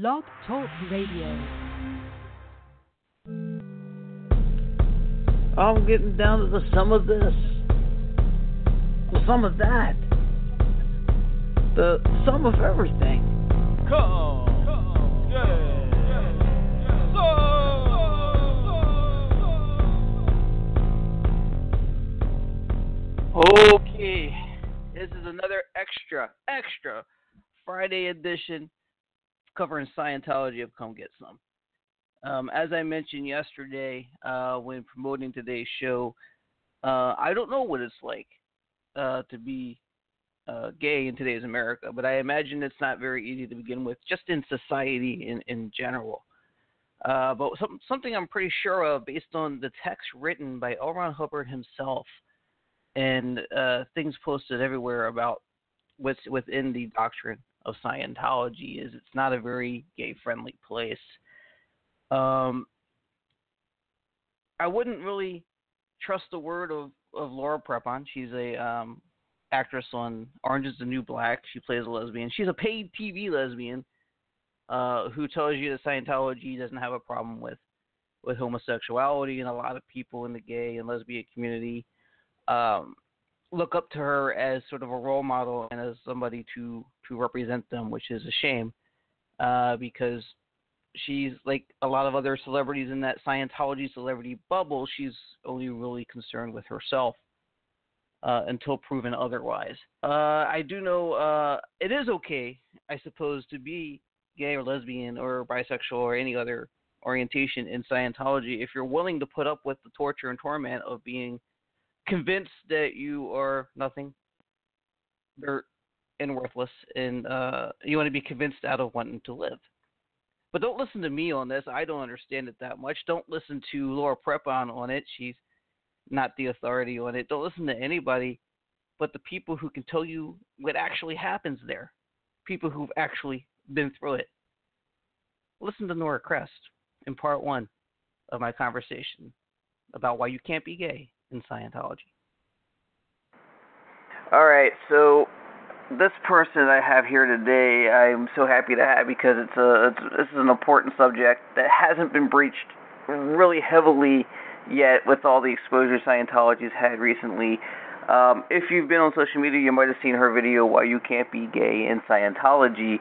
Blog Talk Radio. I'm getting down to the sum of this, the sum of that, the sum of everything. Come, come, yeah, Okay, this is another extra, extra Friday edition covering Scientology of Come Get Some. Um, as I mentioned yesterday uh, when promoting today's show, uh, I don't know what it's like uh, to be uh, gay in today's America, but I imagine it's not very easy to begin with, just in society in, in general. Uh, but some, something I'm pretty sure of, based on the text written by L. Ron Hubbard himself, and uh, things posted everywhere about what's within the doctrine of Scientology is it's not a very gay friendly place. Um, I wouldn't really trust the word of, of Laura Prepon. She's a um, actress on Orange is the New Black. She plays a lesbian. She's a paid TV lesbian uh, who tells you that Scientology doesn't have a problem with with homosexuality, and a lot of people in the gay and lesbian community um, look up to her as sort of a role model and as somebody to to represent them, which is a shame uh, because she's like a lot of other celebrities in that Scientology celebrity bubble. She's only really concerned with herself uh, until proven otherwise. Uh, I do know uh, it is okay, I suppose, to be gay or lesbian or bisexual or any other orientation in Scientology if you're willing to put up with the torture and torment of being convinced that you are nothing, dirt, and worthless, and uh, you want to be convinced out of wanting to live. But don't listen to me on this. I don't understand it that much. Don't listen to Laura Prepon on it. She's not the authority on it. Don't listen to anybody but the people who can tell you what actually happens there. People who've actually been through it. Listen to Nora Crest in part one of my conversation about why you can't be gay in Scientology. All right, so this person I have here today, I'm so happy to have because it's a it's, this is an important subject that hasn't been breached really heavily yet with all the exposure Scientology's had recently. Um, if you've been on social media, you might have seen her video "Why You Can't Be Gay in Scientology."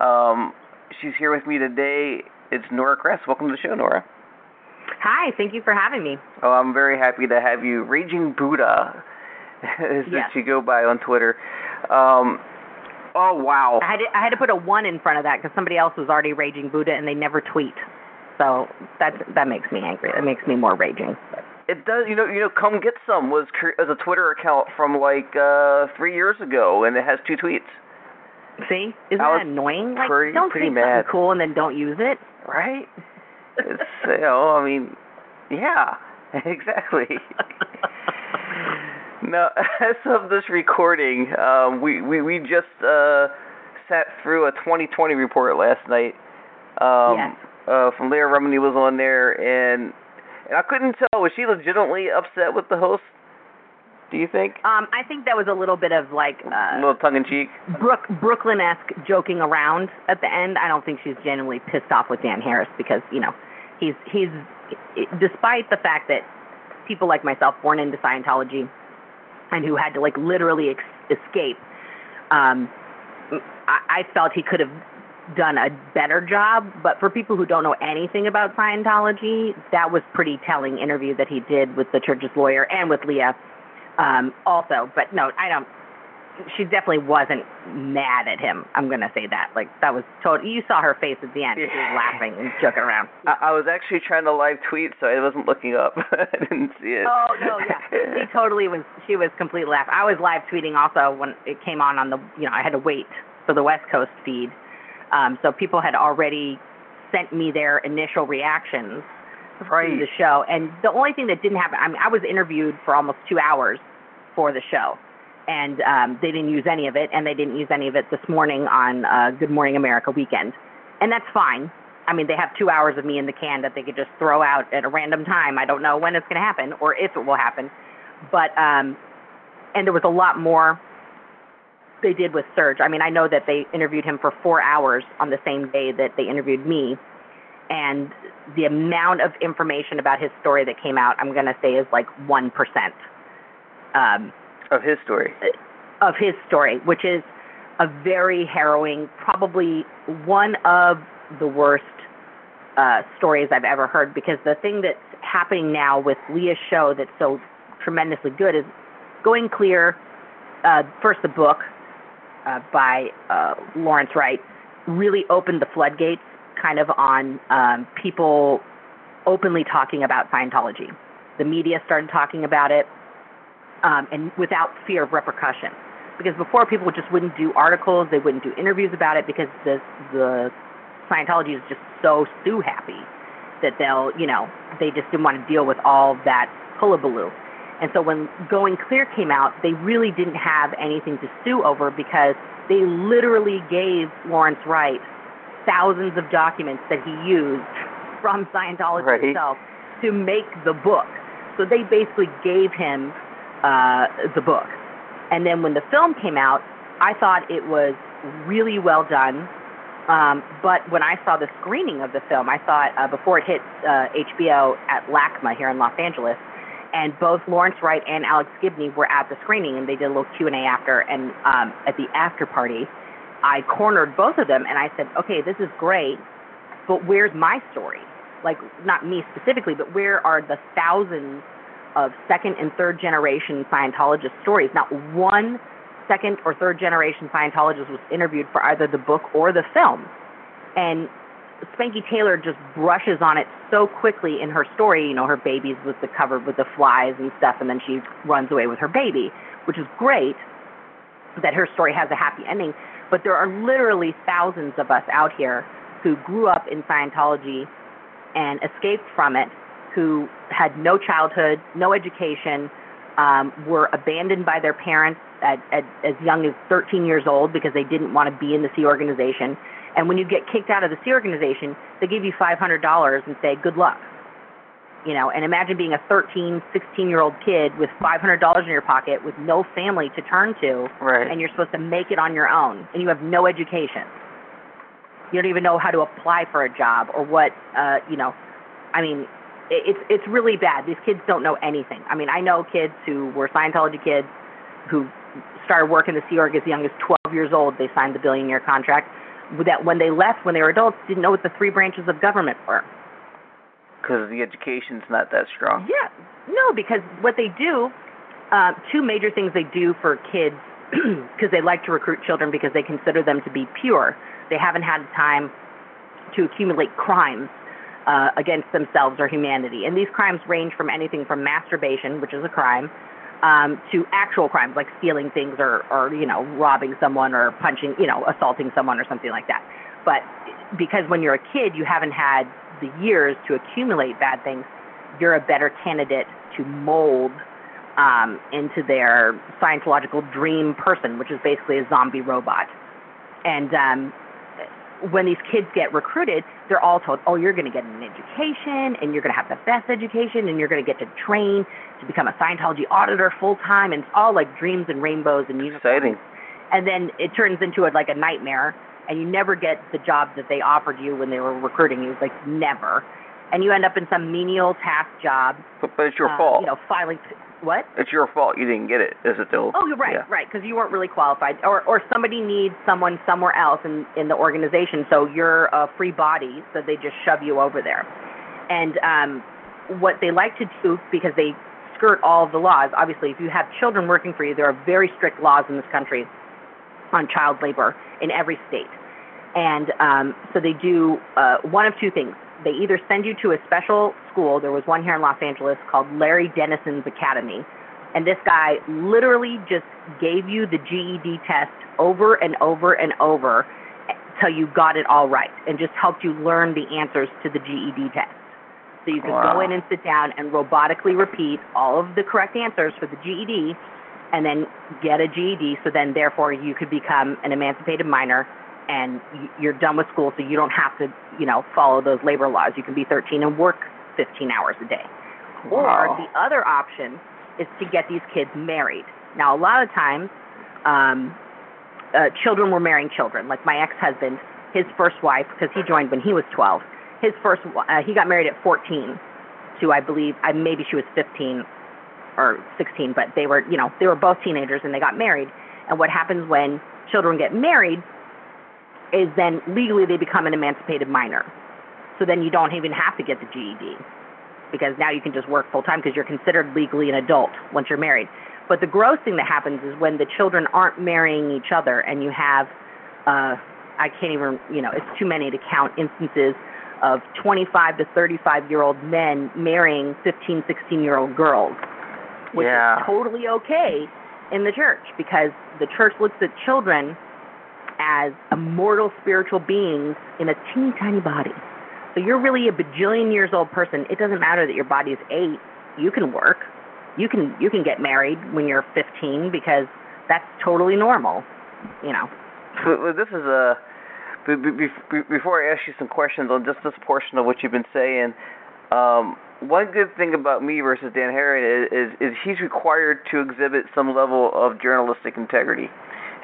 Um, she's here with me today. It's Nora Crest. Welcome to the show, Nora. Hi, thank you for having me. Oh, I'm very happy to have you. Raging Buddha is Yes. that you go by on Twitter. Um, oh wow. I had to, I had to put a one in front of that because somebody else was already raging Buddha and they never tweet. So that that makes me angry. That makes me more raging. It does, you know. You know, come get some was as a Twitter account from like uh three years ago, and it has two tweets. See, isn't that annoying? Like, pretty- don't pretty mad. cool and then don't use it. Right? It's you know, I mean, yeah, exactly. Now, as of this recording, um, we, we we just uh, sat through a 2020 report last night. Um, Yes. uh, from Leah Remini was on there, and, and I couldn't tell was she legitimately upset with the host. Do you think? Um, I think that was a little bit of like a uh, little tongue in cheek. Brook Brooklyn-esque joking around at the end. I don't think she's genuinely pissed off with Dan Harris because you know he's he's despite the fact that people like myself born into Scientology and who had to like literally ex- escape, um, I, I felt he could have done a better job. But for people who don't know anything about Scientology, that was pretty telling interview that he did with the church's lawyer and with Leah um, also. But no, I don't. She definitely wasn't mad at him. I'm gonna say that. Like that was total. You saw her face at the end. She was Yeah. laughing and joking around. I, I was actually trying to live tweet, so I wasn't looking up. I didn't see it. Oh no, yeah. She totally was. She was completely laugh. I was live tweeting also when it came on on the. You know, I had to wait for the West Coast feed, um, so people had already sent me their initial reactions right. to the show. And the only thing that didn't happen. I mean, I was interviewed for almost two hours for the show, and um, they didn't use any of it, and they didn't use any of it this morning on uh, Good Morning America weekend, and that's fine. I mean, they have two hours of me in the can that they could just throw out at a random time. I don't know when it's going to happen or if it will happen, but um, and there was a lot more they did with Serge. I mean, I know that they interviewed him for four hours on the same day that they interviewed me, and the amount of information about his story that came out, I'm going to say, is like one percent um, Of his story. of his story, which is a very harrowing, probably one of the worst uh, stories I've ever heard. Because the thing that's happening now with Leah's show that's so tremendously good is going clear. Uh, first, the book uh, by uh, Lawrence Wright really opened the floodgates, kind of on um, people openly talking about Scientology. The media started talking about it, um, and without fear of repercussion. Because before people just wouldn't do articles, they wouldn't do interviews about it because the the Scientology is just so sue happy that they'll, you know, they just didn't want to deal with all that hullabaloo. And so when Going Clear came out, they really didn't have anything to sue over because they literally gave Lawrence Wright thousands of documents that he used from Scientology Right. itself to make the book. So they basically gave him uh, the book. And then when the film came out, I thought it was really well done. Um, but when I saw the screening of the film, I thought uh, before it hit uh, HBO at LACMA here in Los Angeles, and both Lawrence Wright and Alex Gibney were at the screening, and they did a little Q and A after. And um, at the after party, I cornered both of them, and I said, "Okay, this is great, but where's my story? Like, not me specifically, but where are the thousands of second and third generation Scientologist stories? Not one second or third generation Scientologist was interviewed for either the book or the film. And Spanky Taylor just brushes on it so quickly in her story. You know, her baby's with the covered with the flies and stuff, and then she runs away with her baby, which is great that her story has a happy ending. But there are literally thousands of us out here who grew up in Scientology and escaped from it, who had no childhood, no education, um, were abandoned by their parents at, at as young as 13 years old because they didn't want to be in the Sea Organization. And when you get kicked out of the Sea Organization, they give you $500 and say, good luck. You know, and imagine being a 13, 16 year old kid with $500 in your pocket with no family to turn to, Right. and you're supposed to make it on your own, and you have no education. You don't even know how to apply for a job or what, uh, you know, I mean, it's it's really bad. These kids don't know anything. I mean, I know kids who were Scientology kids who started working the Sea Org as young as 12 years old. They signed the billion year contract. That when they left, when they were adults, didn't know what the three branches of government were. Because the education's not that strong. Yeah, no, because what they do, uh, two major things they do for kids, because they like to recruit children because they consider them to be pure. They haven't had time to accumulate crimes uh, against themselves or humanity. And these crimes range from anything from masturbation, which is a crime, um, to actual crimes like stealing things or, or, you know, robbing someone or punching, you know, assaulting someone or something like that. But because when you're a kid, you haven't had the years to accumulate bad things, you're a better candidate to mold um, into their Scientological dream person, which is basically a zombie robot. And um, when these kids get recruited, they're all told, oh, you're going to get an education, and you're going to have the best education, and you're going to get to train to become a Scientology auditor full time, and it's all like dreams and rainbows and unicorns. Exciting. And then it turns into a, like a nightmare, and you never get the job that they offered you when they were recruiting you, It's like never. And you end up in some menial task job. But, but it's your uh, fault. You know, filing. What? It's your fault you didn't get it, is it though? Oh, you're right, Yeah. right, because you weren't really qualified, or or somebody needs someone somewhere else in in the organization, so you're a free body, so they just shove you over there. And um, what they like to do because they skirt all of the laws. Obviously, if you have children working for you, there are very strict laws in this country on child labor in every state. And um, so they do uh, one of two things. They either send you to a special school. There was one here in Los Angeles called Larry Dennison's Academy. And this guy literally just gave you the GED test over and over and over till you got it all right and just helped you learn the answers to the GED test. So you could Wow. go in and sit down and robotically repeat all of the correct answers for the GED and then get a GED so then therefore you could become an emancipated minor and you're done with school so you don't have to, you know, follow those labor laws. You can be 13 and work 15 hours a day. Or the other option is to get these kids married. Now, a lot of times, um, uh, children were marrying children. Like my ex-husband, his first wife, because he joined when he was 12. His first, uh, he got married at 14 to, I believe, uh, maybe she was 15 or 16, but they were, you know, they were both teenagers and they got married. And what happens when children get married is then legally they become an emancipated minor. So then you don't even have to get the GED because now you can just work full time because you're considered legally an adult once you're married. But the gross thing that happens is when the children aren't marrying each other and you have, uh, I can't even, you know, it's too many to count instances of 25 to 35 year old men marrying 15, 16 year old girls, which Yeah. is totally okay in the church because the church looks at children as immortal spiritual beings in a teeny tiny body. So you're really a bajillion years old person. It doesn't matter that your body is eight. You can work. You can you can get married when you're 15 because that's totally normal. You know. Well, this is a. be- be- be- Before I ask you some questions on just this portion of what you've been saying, um, one good thing about me versus Dan Herron is, is, is he's required to exhibit some level of journalistic integrity.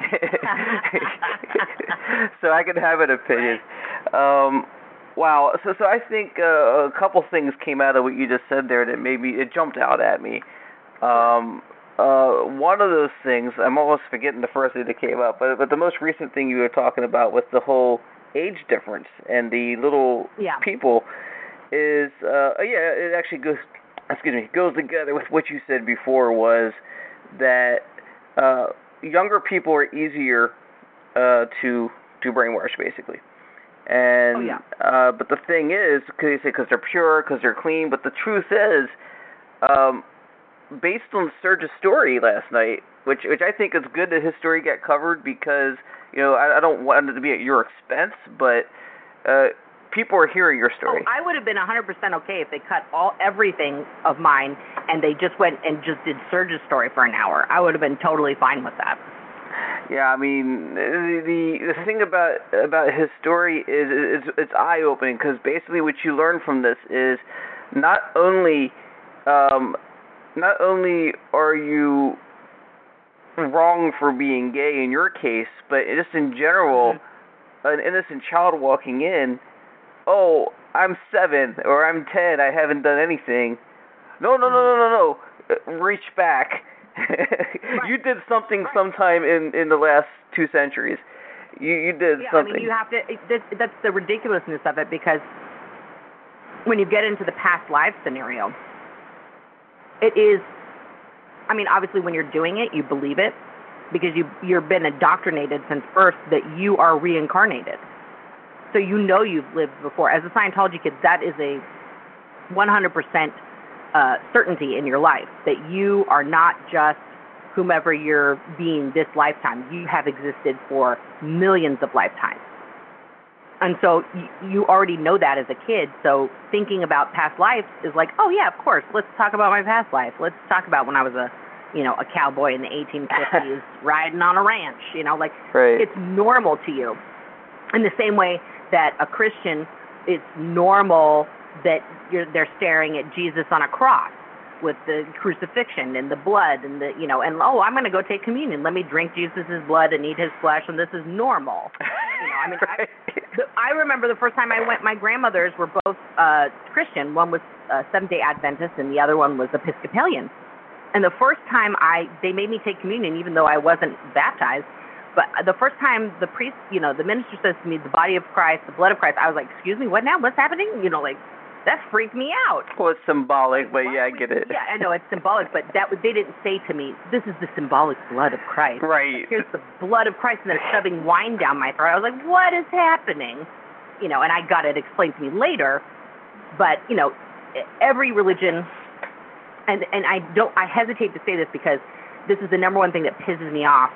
so I can have an opinion. Um, wow. So so I think uh, a couple things came out of what you just said there that maybe it jumped out at me. Um, uh, one of those things I'm almost forgetting the first thing that came up, but but the most recent thing you were talking about with the whole age difference and the little Yeah. people is uh yeah it actually goes excuse me goes together with what you said before was that uh younger people are easier uh to to brainwash basically and Oh, yeah. uh but the thing is because you say because they're pure because they're clean but the truth is um based on Serge's story last night which which I think is good that his story got covered because you know I, I don't want it to be at your expense but uh people are hearing your Oh, story I would have been 100% okay if they cut all everything of mine and they just went and just did Serge's story for an hour. I would have been totally fine with that. Yeah, I mean the the, thing about about his story is it's it's eye opening because basically what you learn from this is not only um not only are you wrong for being gay in your case, but just in general, an innocent child walking in, oh, I'm seven or I'm ten, I haven't done anything. No, no, no, no, no, no. Uh, Reach back. You did something sometime in in the last two centuries. You you did Yeah, something. I mean, you have to. It, this, that's the ridiculousness of it because when you get into the past life scenario, it is. I mean, obviously, when you're doing it, you believe it because you you've been indoctrinated since birth that you are reincarnated. So you know you've lived before. As a Scientology kid, that is a 100% uh, certainty in your life that you are not just whomever you're being this lifetime. You have existed for millions of lifetimes. And so y- you already know that as a kid. So thinking about past lives is like, oh yeah, of course. Let's talk about my past life. Let's talk about when I was a, you know, a cowboy in the 1850s riding on a ranch. You know, like right. it's normal to you. In the same way that a Christian, it's normal that you're they're staring at Jesus on a cross with the crucifixion and the blood and the you know and oh I'm going to go take communion. Let me drink Jesus' blood and eat his flesh and this is normal. You know, I mean, I, I remember the first time I went. My grandmothers were both uh, Christian. One was uh, Seventh Day Adventist, and the other one was Episcopalian. And the first time I, they made me take communion, even though I wasn't baptized. But the first time the priest, you know, the minister says to me, "The body of Christ, the blood of Christ," I was like, "Excuse me, what now? What's happening?" You know, like that freaked me out. well, it's symbolic, but Why yeah, I would- get it. Yeah, I know it's symbolic, but that they didn't say to me, "This is the symbolic blood of Christ." Right. here's the blood of Christ, and they're shoving wine down my throat. I was like, what is happening? You know, and I got it explained to me later. But you know, every religion, and and I don't, I hesitate to say this because this is the number one thing that pisses me off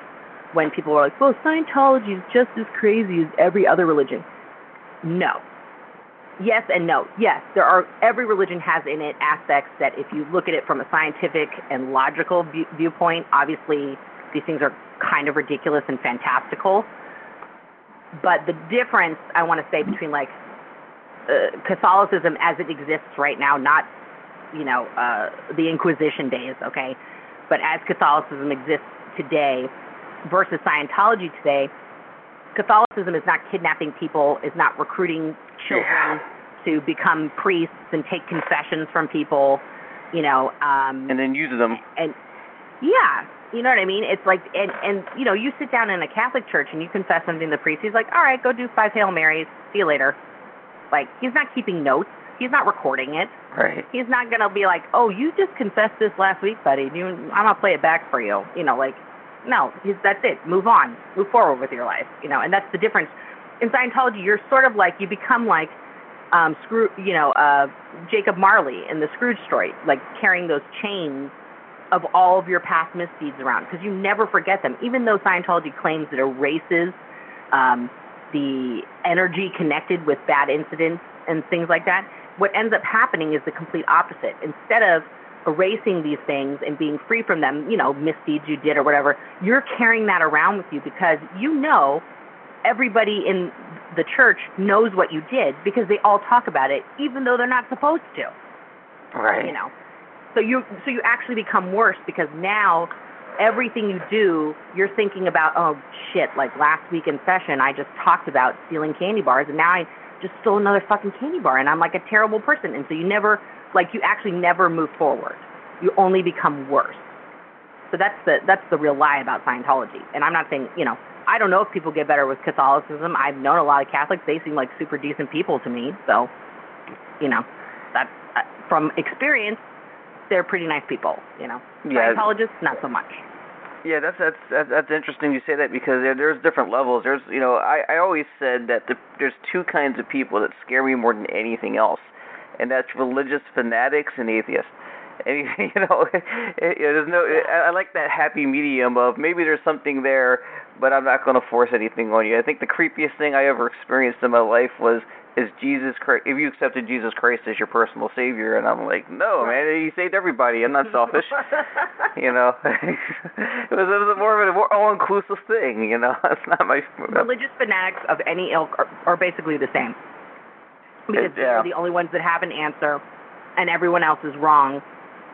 when people are like, well, Scientology is just as crazy as every other religion. No. Yes and no. Yes, there are. Every religion has in it aspects that, if you look at it from a scientific and logical view, viewpoint, obviously these things are kind of ridiculous and fantastical. But the difference I want to say between like uh, Catholicism as it exists right now, not you know uh, the Inquisition days, okay, but as Catholicism exists today, versus Scientology today, Catholicism is not kidnapping people, is not recruiting children to become priests and take confessions from people, you know. Um, And then use them. and yeah, you know what I mean. It's like and and you know you sit down in a Catholic church and you confess something to the priest. He's like, all right, go do five Hail Marys. See you later. Like he's not keeping notes. He's not recording it. Right. He's not gonna be like, oh, you just confessed this last week, buddy. You, I'm gonna play it back for you. You know, like no, that's it. Move on. Move forward with your life. You know, and that's the difference. In Scientology, you're sort of like you become like um, screw, you know, uh, Jacob Marley in the Scrooge story, like carrying those chains of all of your past misdeeds around because you never forget them. Even though Scientology claims it erases um, the energy connected with bad incidents and things like that, what ends up happening is the complete opposite. Instead of erasing these things and being free from them, you know, misdeeds you did or whatever, you're carrying that around with you because you know everybody in the church knows what you did because they all talk about it even though they're not supposed to. Right. you know? So you so you actually become worse because now everything you do you're thinking about oh shit like last week in session i just talked about stealing candy bars and now i just stole another fucking candy bar and i'm like a terrible person. And so you never like you actually never move forward. You only become worse. So that's the that's the real lie about scientology. And i'm not saying you know i don't know if people get better with catholicism. I've known a lot of catholics. They seem like super decent people to me. So you know that uh, from experience they're pretty nice people you know. Yeah. scientologists not so much. Yeah, that's that's that's, that's interesting you say that because there, there's different levels. There's you know I I always said that the, there's two kinds of people that scare me more than anything else, and that's religious fanatics and atheists. And you know, it, it, there's no. I, I like that happy medium of maybe there's something there, but I'm not going to force anything on you. I think the creepiest thing I ever experienced in my life was is Jesus Christ. If you accepted Jesus Christ as your personal savior, and I'm like, no, man, he saved everybody. I'm not selfish. you know, it was it was more of a more all-inclusive thing. You know, it's not my. religious fanatics of any ilk are, are basically the same because Yeah. they're the only ones that have an answer and everyone else is wrong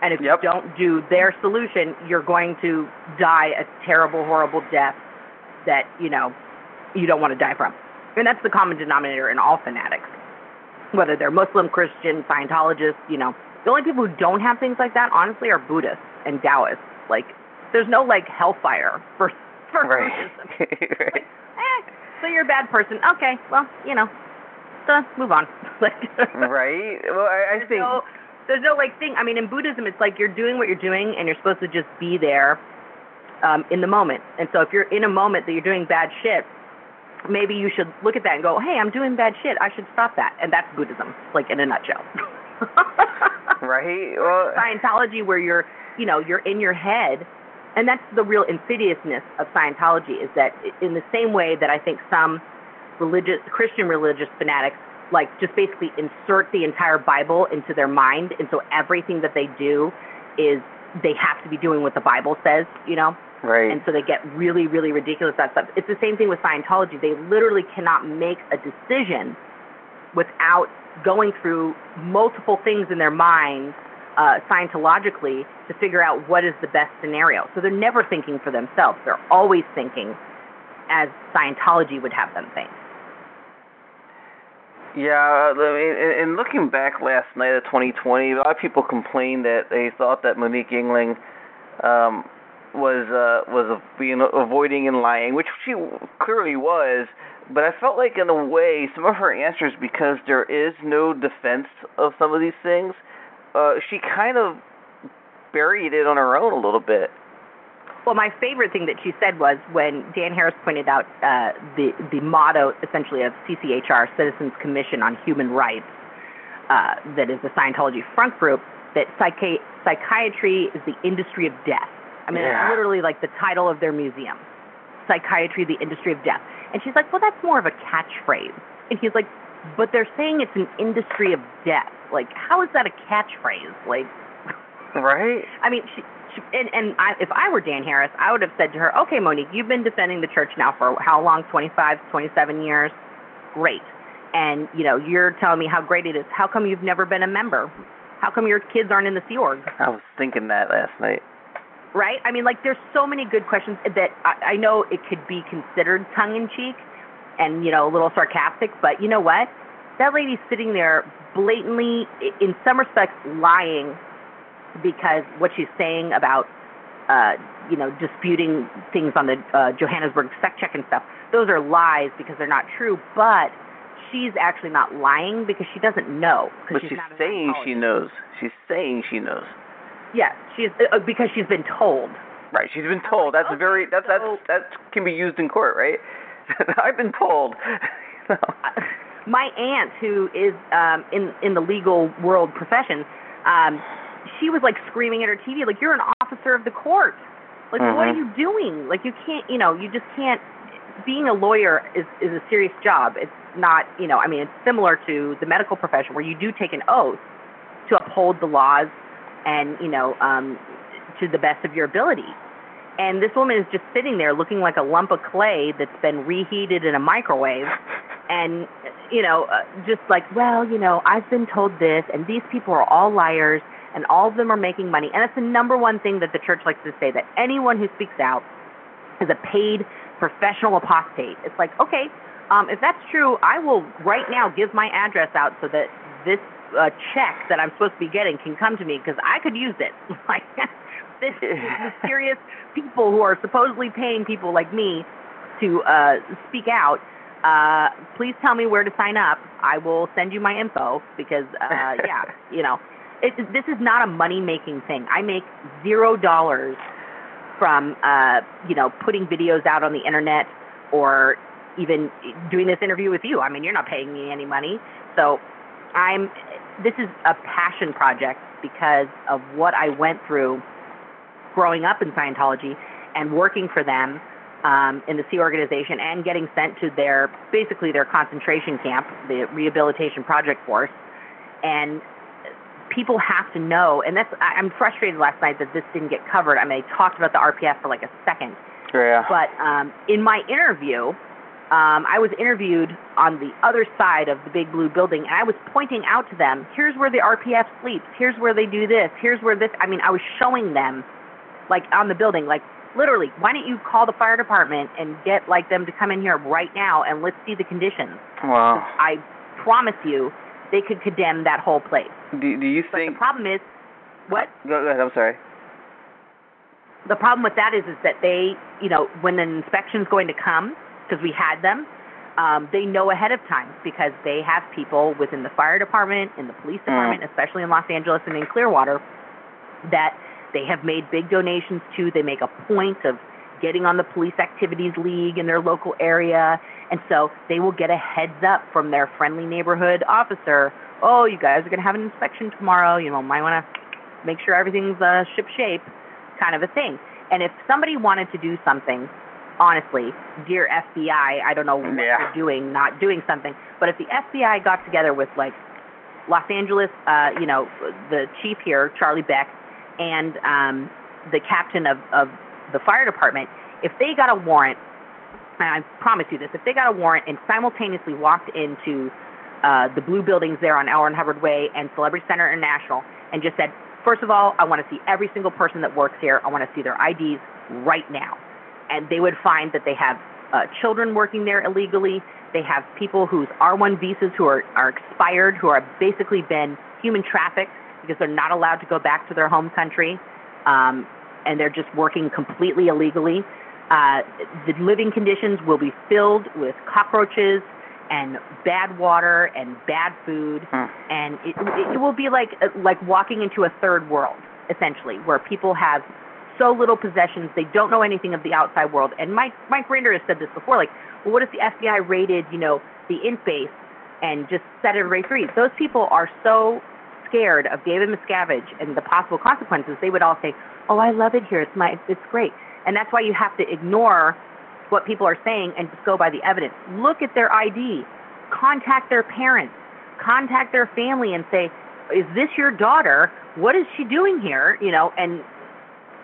and if Yep. you don't do their solution you're going to die a terrible horrible death that you know you don't want to die from and that's the common denominator in all fanatics whether they're muslim christian scientologists you know the only people who don't have things like that honestly are buddhists and taoists like there's no like hellfire for for Right. buddhism right. eh, so you're a bad person. Okay, well, you know, move on. like, Right. Well, I, I there's think. no, there's no like thing. I mean, in Buddhism, it's like you're doing what you're doing, and you're supposed to just be there um, in the moment. And so, if you're in a moment that you're doing bad shit, maybe you should look at that and go, "Hey, I'm doing bad shit. I should stop that." And that's Buddhism, like in a nutshell. Right. Well. Scientology, where you're, you know, you're in your head, and that's the real insidiousness of Scientology is that in the same way that I think some religious Christian religious fanatics like just basically insert the entire Bible into their mind, and so everything that they do is they have to be doing what the Bible says, you know. Right. And so they get really, really ridiculous about stuff. It's the same thing with Scientology. They literally cannot make a decision without going through multiple things in their mind uh, Scientologically to figure out what is the best scenario. So they're never thinking for themselves. They're always thinking as Scientology would have them think. Yeah, I mean, and- looking back last night at 2020, a lot of people complained that they thought that Monique Yingling um, was uh, was being avoiding and lying, which she clearly was. But I felt like, in a way, some of her answers, because there is no defense of some of these things, uh, she kind of buried it on her own a little bit. Well, my favorite thing that she said was when Dan Harris pointed out uh, the the motto essentially of CCHR, Citizens Commission on Human Rights, uh, that is the Scientology front group, that psychi- psychiatry is the industry of death. I mean, Yeah. it's literally like the title of their museum, Psychiatry, the industry of death. And she's like, well, that's more of a catchphrase. And he's like, but they're saying it's an industry of death. Like, how is that a catchphrase? Like, Right? I mean, she, she and and I, if I were Dan Harris, I would have said to her, "Okay, Monique, you've been defending the church now for how long? 25, 27 years. Great. And you know, you're telling me how great it is. How come you've never been a member? How come your kids aren't in the Sea Org? I was thinking that last night. right? I mean, like, there's so many good questions that I, I know it could be considered tongue in cheek and, you know, a little sarcastic, but you know what? That lady's sitting there blatantly, in some respects, lying because what she's saying about, uh, you know, disputing things on the uh, Johannesburg sec check and stuff, those are lies because they're not true, but she's actually not lying because she doesn't know. But she's, she's not saying she knows. She's saying she knows. Yeah, she's uh, because she's been told. Right. She's been told. That's a okay, very that's that's that can be used in court, right? I've been told. My aunt who is um in in the legal world profession um she was like screaming at her tv like you're an officer of the court. Like what are Mhm. you doing? Like you can't you know you just can't being a lawyer is is a serious job. It's not you know i mean it's similar to the medical profession where you do take an oath to uphold the laws and you know um to the best of your ability. And this woman is just sitting there looking like a lump of clay that's been reheated in a microwave and you know uh, just like well you know i've been told this and these people are all liars and all of them are making money. And it's the number one thing that the church likes to say that anyone who speaks out is a paid professional apostate. It's like okay um if that's true i will right now give my address out so that this uh, check that i'm supposed to be getting can come to me because i could use it. Like this is mysterious people who are supposedly paying people like me to uh speak out. Uh, please tell me where to sign up. I will send you my info because, uh, yeah, you know, it, this is not a money making thing. I make zero dollars from, uh, you know, putting videos out on the internet or even doing this interview with you. I mean, you're not paying me any money. So I'm, this is a passion project because of what I went through growing up in Scientology and working for them um, in the Sea Organization and getting sent to their basically their concentration camp, the Rehabilitation Project Force, and people have to know. And that's I- I'm frustrated last night that this didn't get covered. I mean, I talked about the RPF for like a second, yeah. but um, in my interview, um, I was interviewed on the other side of the big blue building, and I was pointing out to them, here's where the RPF sleeps, here's where they do this, here's where this. I mean, I was showing them, like on the building, like literally, why don't you call the fire department and get like them to come in here right now and let's see the conditions. Wow. I promise you, they could condemn that whole place. Do do you But think? the problem is, what? Go, go ahead. I'm sorry. the problem with that is is that they you know when an inspection's going to come because we had them um, they know ahead of time because they have people within the fire department in the police department especially in los angeles and in clearwater that they have made big donations to they make a point of getting on the police activities league in their local area and so they will get a heads up from their friendly neighborhood officer oh you guys are going to have an inspection tomorrow you know might want to make sure everything's uh, ship shape kind of a thing. And if somebody wanted to do something, honestly, dear FBI, I don't know what Yeah. you're doing, not doing something, but if the FBI got together with like Los Angeles, uh, you know, the chief here, Charlie Beck, and um, the captain of, of the fire department, if they got a warrant, and I promise you this, if they got a warrant and simultaneously walked into uh, the blue buildings there on. Ron Hubbard Way and Celebrity Center International and just said, first of all, I want to see every single person that works here. I want to see their IDs right now. And they would find that they have uh, children working there illegally. They have people whose R1 visas who are, are expired, who are basically been human trafficked because they're not allowed to go back to their home country. Um, and they're just working completely illegally. Uh, the living conditions will be filled with cockroaches and bad water and bad food, Hmm. and it, it will be like like walking into a third world essentially, where people have so little possessions they don't know anything of the outside world. And Mike Mike Rinder has said this before, like, well, what if the FBI raided you know the int base and just set everybody free? Those people are so scared of David Miscavige and the possible consequences. They would all say, "Oh, I love it here. It's my it's great," and that's why you have to ignore what people are saying and just go by the evidence. Look at their ID, contact their parents, contact their family and say, "Is this your daughter? What is she doing here?" You know, and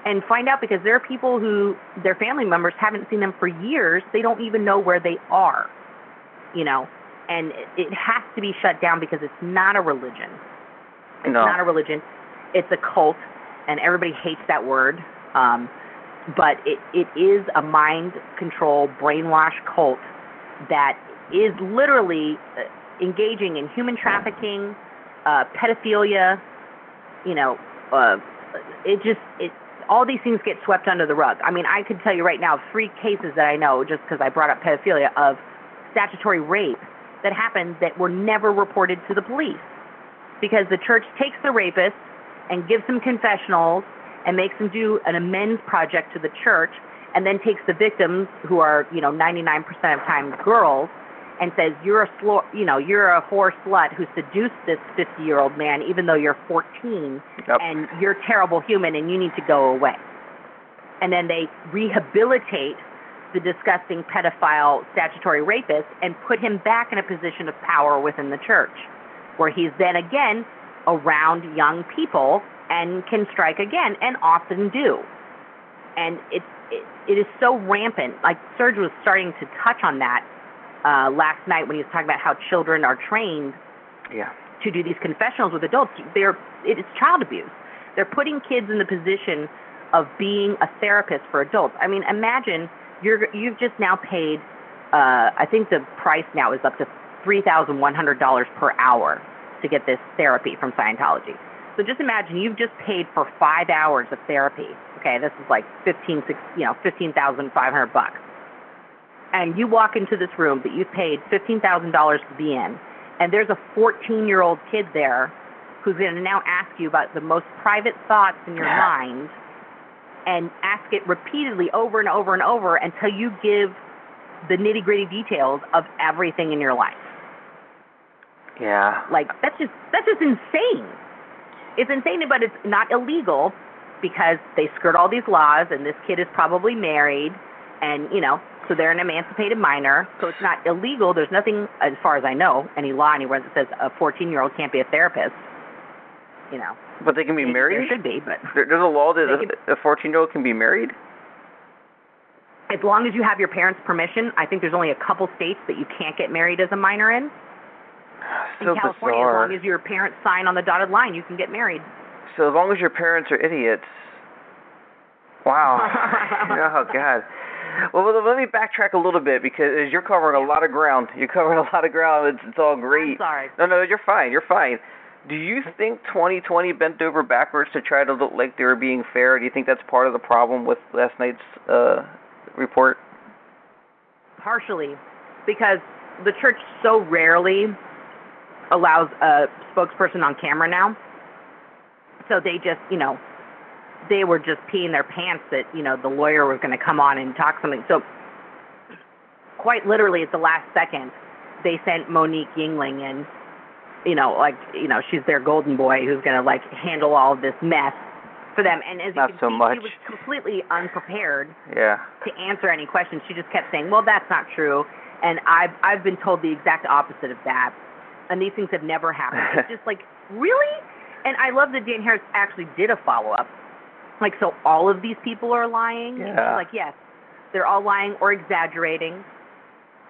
and find out because there are people who their family members haven't seen them for years. They don't even know where they are. You know, and it, has to be shut down because it's not a religion. It's No. not a religion. It's a cult, and everybody hates that word. Um, but it, it is a mind control, brainwash cult that is literally uh, engaging in human trafficking, uh, pedophilia. You know, uh, it just it all these things get swept under the rug. I mean, I could tell you right now three cases that I know just because I brought up pedophilia of statutory rape that happened that were never reported to the police because the church takes the rapist and gives them confessionals and makes them do an amends project to the church and then takes the victims who are you know 99% of time girls and says you're a sl- you know you're a whore slut who seduced this 50 year old man even though you're 14 Yep. and you're a terrible human and you need to go away and then they rehabilitate the disgusting pedophile statutory rapist and put him back in a position of power within the church where he's then again around young people and can strike again and often do and it, it it is so rampant like serge was starting to touch on that uh, last night when he was talking about how children are trained Yeah. to do these confessionals with adults. They're it is child abuse. They're putting kids in the position of being a therapist for adults. I mean, imagine you're you've just now paid. Uh, I think the price now is up to three thousand one hundred dollars per hour to get this therapy from Scientology. So just imagine you've just paid for five hours of therapy. Okay, this is like fifteen six, you know, fifteen thousand five hundred bucks. And you walk into this room that you've paid fifteen thousand dollars to be in, and there's a 14 year old kid there who's going to now ask you about the most private thoughts in your Yeah. mind and ask it repeatedly over and over and over until you give the nitty gritty details of everything in your life. Yeah. Like that's just that's just insane. It's insane, but it's not illegal because they skirt all these laws, and this kid is probably married, and you know, so they're an emancipated minor, so it's not illegal. There's nothing, as far as I know, any law anywhere that says a 14-year-old can't be a therapist. You know, But they can be Maybe married. There should be, but There, there's a law that can- a 14 year old can be married. as long as you have your parents' permission, I think there's only a couple states that you can't get married as a minor in. In California, bizarre. as long as your parents sign on the dotted line, you can get married. So as long as your parents are idiots. Wow. oh God. Well, well, let me backtrack a little bit because you're covering a lot of ground. You're covering a lot of ground. It's, it's all great. I'm sorry. No, no, you're fine. You're fine. Do you think 2020 bent over backwards to try to look like they were being fair? Do you think that's part of the problem with last night's uh, report? Partially, because the church so rarely allows a spokesperson on camera now. So they just, you know, they were just peeing their pants that, you know, the lawyer was going to come on and talk something. So quite literally at the last second, they sent Monique Yingling in, you know, like, you know, she's their golden boy who's going to, like, handle all of this mess for them. And as you can so see, much. she was completely unprepared Yeah. to answer any questions. She just kept saying, "Well, that's not true," and I've I've been told the exact opposite of that. And these things have never happened. It's just like really, and I love that Dan Harris actually did a follow up. Like, so all of these people are lying. Yeah. like, yes, they're all lying or exaggerating.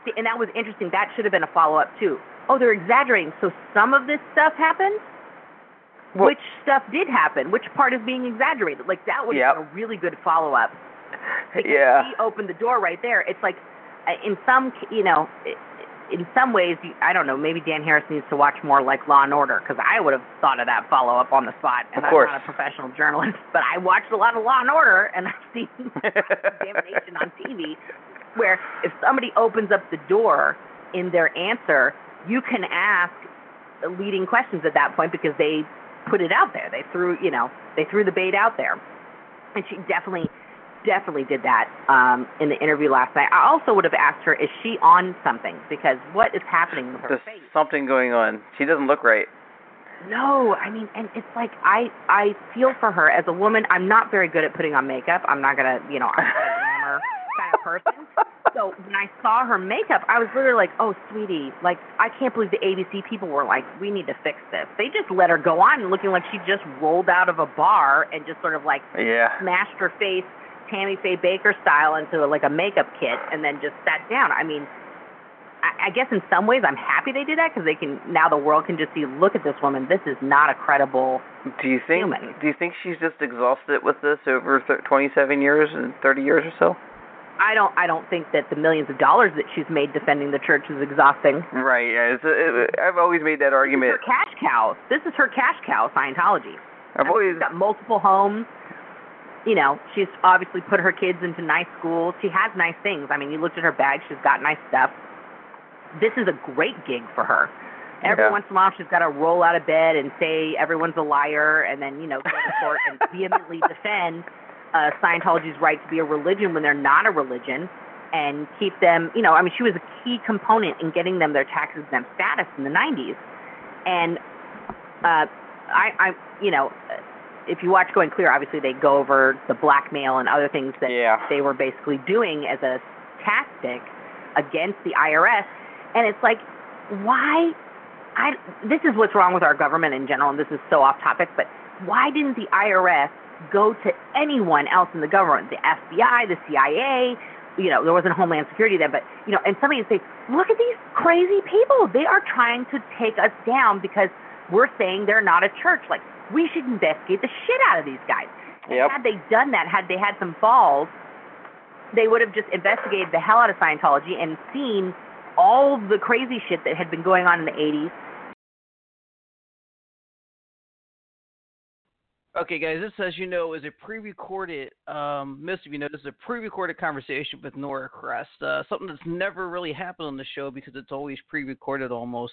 See, and that was interesting. That should have been a follow up too. Oh, they're exaggerating. So some of this stuff happened. Well- Which stuff did happen? Which part is being exaggerated? Like that would have Yep. been a really good follow up because Yeah. he opened the door right there. It's like, uh, in some, you know, in some ways, I don't know. Maybe Dan Harris needs to watch more like Law and Order because I would have thought of that follow up on the spot. And Of course. I'm not a professional journalist, but I watched a lot of Law and Order, and I've seen examination on TV where if somebody opens up the door in their answer, you can ask leading questions at that point because they put it out there. They threw, you know, they threw the bait out there. And she definitely, definitely did that um, in the interview last night. I also would have asked her, is she on something? Because what is happening with her There's face? something going on. She doesn't look right. No, I mean, and it's like I I feel for her as a woman. I'm not very good at putting on makeup. I'm not gonna, you know, I'm not a glamour kind of person. So when I saw her makeup, I was literally like, "Oh, sweetie, like I can't believe the ABC people were like, we need to fix this." They just let her go on, looking like she just rolled out of a bar and just sort of like Yeah. smashed her face Tammy Faye Bakker style into like a makeup kit and then just sat down. I mean, I, I guess in some ways I'm happy they did that because they can now the world can just see. Look at this woman. This is not a credible. Do you think? Human. Do you think she's just exhausted with this over th- 27 years and 30 years or so? I don't. I don't think that the millions of dollars that she's made defending the church is exhausting. Right. Yeah. It's, it, I've always made that This is argument. her cash cow. This is her cash cow, Scientology. I've I mean, always. got multiple homes. You know, she's obviously put her kids into nice schools. She has nice things. I mean, you looked at her bag; she's got nice stuff. This is a great gig for her. Every Yeah. once in a while, she's got to roll out of bed and say everyone's a liar, and then you know go to court and vehemently defend uh, Scientology's right to be a religion when they're not a religion, and keep them. You know, I mean, she was a key component in getting them their tax exempt status in the '90s, and uh, I, I, you know, if you watch Going Clear, obviously they go over the blackmail and other things that Yeah. they were basically doing as a tactic against the IRS, and it's like, why? I this is what's wrong with our government in general, and this is so off topic, but why didn't the IRS go to anyone else in the government, the FBI, the CIA? You know, there wasn't Homeland Security then, but you know, and somebody would say, look at these crazy people. They are trying to take us down because we're saying they're not a church. Like we should investigate the shit out of these guys. And Yep. Had they done that, had they had some balls, they would have just investigated the hell out of Scientology and seen all the crazy shit that had been going on in the 80s. Okay, guys, this, as you know, is a pre-recorded. Um, most of you know this is a pre-recorded conversation with Nora Crest. Uh, something that's never really happened on the show because it's always pre-recorded almost.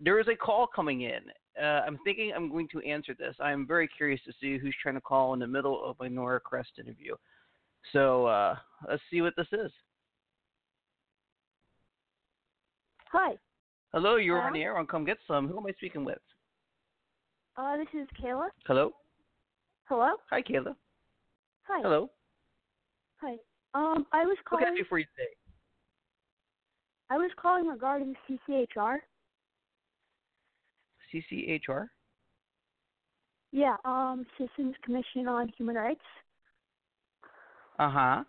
There is a call coming in. Uh, I'm thinking I'm going to answer this. I'm very curious to see who's trying to call in the middle of my Nora Crest interview. So uh, let's see what this is. Hi, Hello, you're on the air on Come Get Sum. Who am I speaking with? uh, this is Kayla. Hello. Hello. Hi, Kayla. Hi. Hello. Hi. Um, I was What can I calling. do for you today? I was calling regarding CCHR. CCHR. Yeah. Um, Citizens Commission on Human Rights. Uh huh.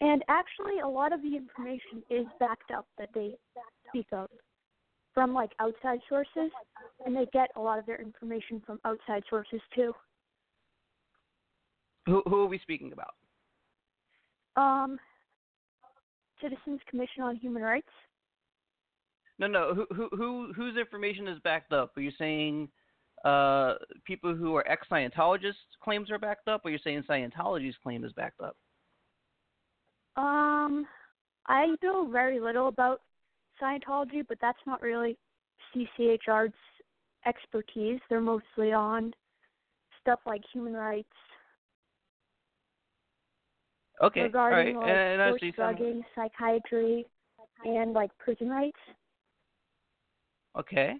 And actually, a lot of the information is backed up that they speak of from like outside sources, and they get a lot of their information from outside sources too. Who who are we speaking about? Um, Citizens Commission on Human Rights. No, no. Who who who whose information is backed up? Are you saying uh people who are ex Scientologists claims are backed up, or are you're saying Scientology's claim is backed up? Um, I know very little about Scientology, but that's not really CCHR's expertise. They're mostly on stuff like human rights, Okay. regarding All right. like and I forced see some. drugging, psychiatry, and like prison rights. Okay.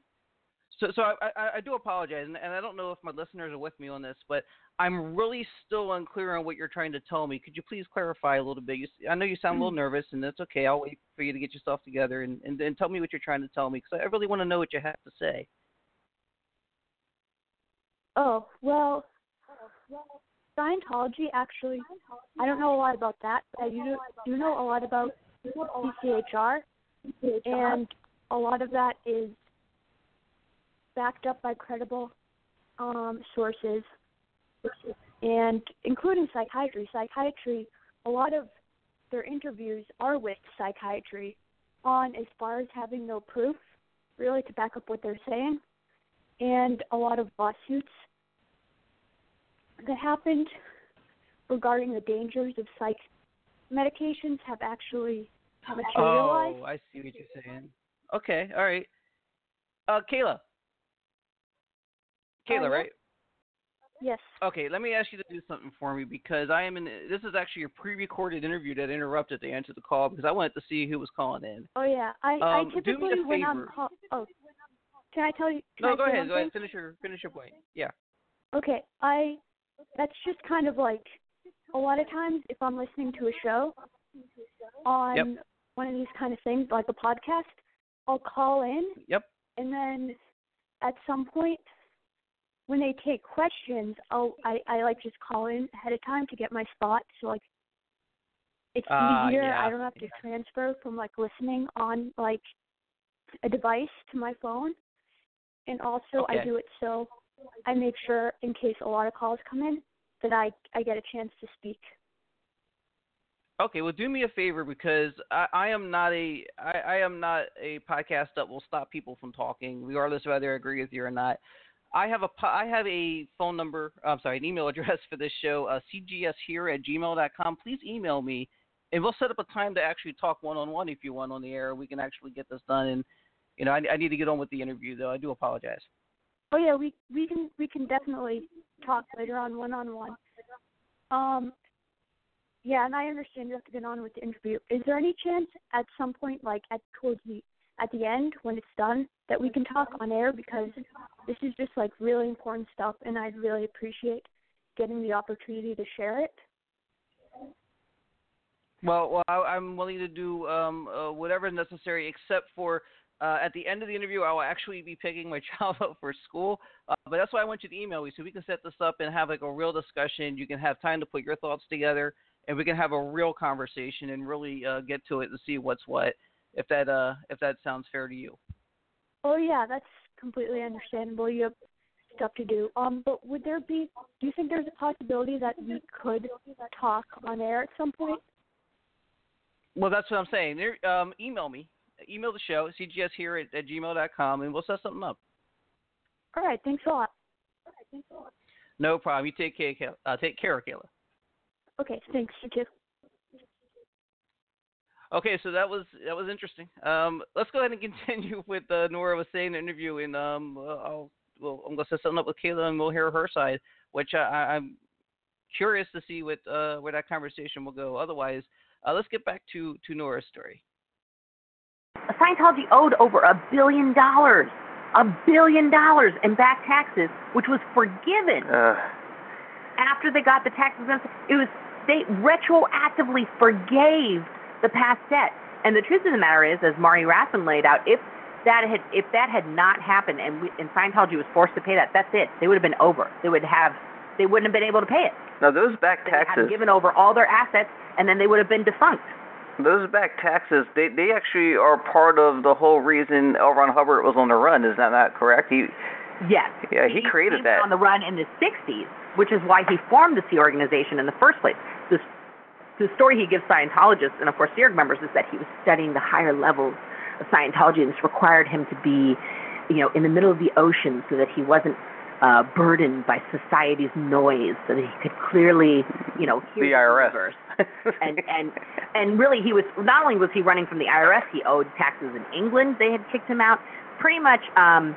So, so I, I, I do apologize, and, and I don't know if my listeners are with me on this, but I'm really still unclear on what you're trying to tell me. Could you please clarify a little bit? You, s- I know you sound a little mm. nervous, and that's okay. I'll wait for you to get yourself together and, and then tell me what you're trying to tell me, because I really want to know what you have to say. Oh well, Scientology actually. I don't know a lot about that, but I do do know a lot about CCHR, and a lot of that is backed up by credible um, sources, and including psychiatry. Psychiatry, a lot of their interviews are with psychiatry on as far as having no proof, really, to back up what they're saying, and a lot of lawsuits that happened regarding the dangers of psych medications have actually materialized. Oh, I see what you're saying. Okay, all right. Uh, Kayla. Kayla, yeah. right? Yes. Okay, let me ask you to do something for me because I am in. This is actually a pre-recorded interview that interrupted to answer the call because I wanted to see who was calling in. Oh yeah. I Um, I do me a typically when I'm call oh can I tell you No, I go ahead. Go ahead. Finish your finish your point. Yeah. Okay. I that's just kind of like a lot of times if I'm listening to a show on Yep. one of these kind of things like a podcast, I'll call in Yep. and then at some point when they take questions i'll i i like just call in ahead of time to get my spot so like it's Ah, easier. yeah. I don't have to transfer from like listening on like a device to my phone. And also I do it so I make sure in case a lot of calls come in that I I get a chance to speak. Okay, well, do me a favor because I, I am not a I, I am not a podcast that will stop people from talking, regardless of whether I agree with you or not. I have a I have a phone number. I'm sorry, an email address for this show. Uh, cgs here at gmail.com. Please email me, and we'll set up a time to actually talk one on one if you want on the air. We can actually get this done. And you know, I, I need to get on with the interview though. I do apologize. Oh yeah, we we can we can definitely talk later on one on one. Um yeah, and I understand you have to get on with the interview. Is there any chance at some point like at towards the at the end when it's done that we can talk on air because this is just like really important stuff and I'd really appreciate getting the opportunity to share it. Well, well, I, I'm willing to do um, uh, whatever is necessary, except for uh, at the end of the interview, I will actually be picking my child up for school. Uh, but that's why I want you to email me so we can set this up and have like a real discussion. You can have time to put your thoughts together, and we can have a real conversation and really uh, get to it and see what's what. If that uh, if that sounds fair to you. Oh yeah, that's completely understandable. You have stuff to do. Um, but would there be? Do you think there's a possibility that we could talk on air at some point? Well, that's what I'm saying. There, um, email me, email the show, cgs here at, at gmail.com, and we'll set something up. All right, thanks a lot. All right, thanks a lot. No problem. You take care, Kayla. uh, take care, Kayla. Okay, thanks. You too. Okay, so that was that was interesting. Um, let's go ahead and continue with uh, Nora was saying the interview, and um, uh, I'll well, I'm gonna set something up with Kayla, and we'll hear her side, which I, I- I'm curious to see what uh, where that conversation will go. Otherwise, uh, let's get back to to Nora's story. Scientology owed over a billion dollars, a billion dollars in back taxes, which was forgiven Uh, after they got the tax exemption. It was they retroactively forgave the past debt. And the truth of the matter is, as Mari Raffin laid out, if that had if that had not happened and, we, and Scientology was forced to pay that, that's it. They would have been over. They would have they wouldn't have been able to pay it. now those back They had taxes, given over all their assets, and then they would have been defunct. those back taxes, they they actually are part of the whole reason L. Ron Hubbard was on the run. Is that not correct? He Yes. Yeah, he created he that. on the run in the 60s, which is why he formed the Sea Organization in the first place. The, story he gives Scientologists and, of course, Sea members is that he was studying the higher levels of Scientology, and this required him to be, you know, in the middle of the ocean so that he wasn't uh, burdened by society's noise, so that he could clearly, you know, hear the IRS. universe. and and and really he was not only was he running from the IRS, he owed taxes in England. They had kicked him out. Pretty much, um,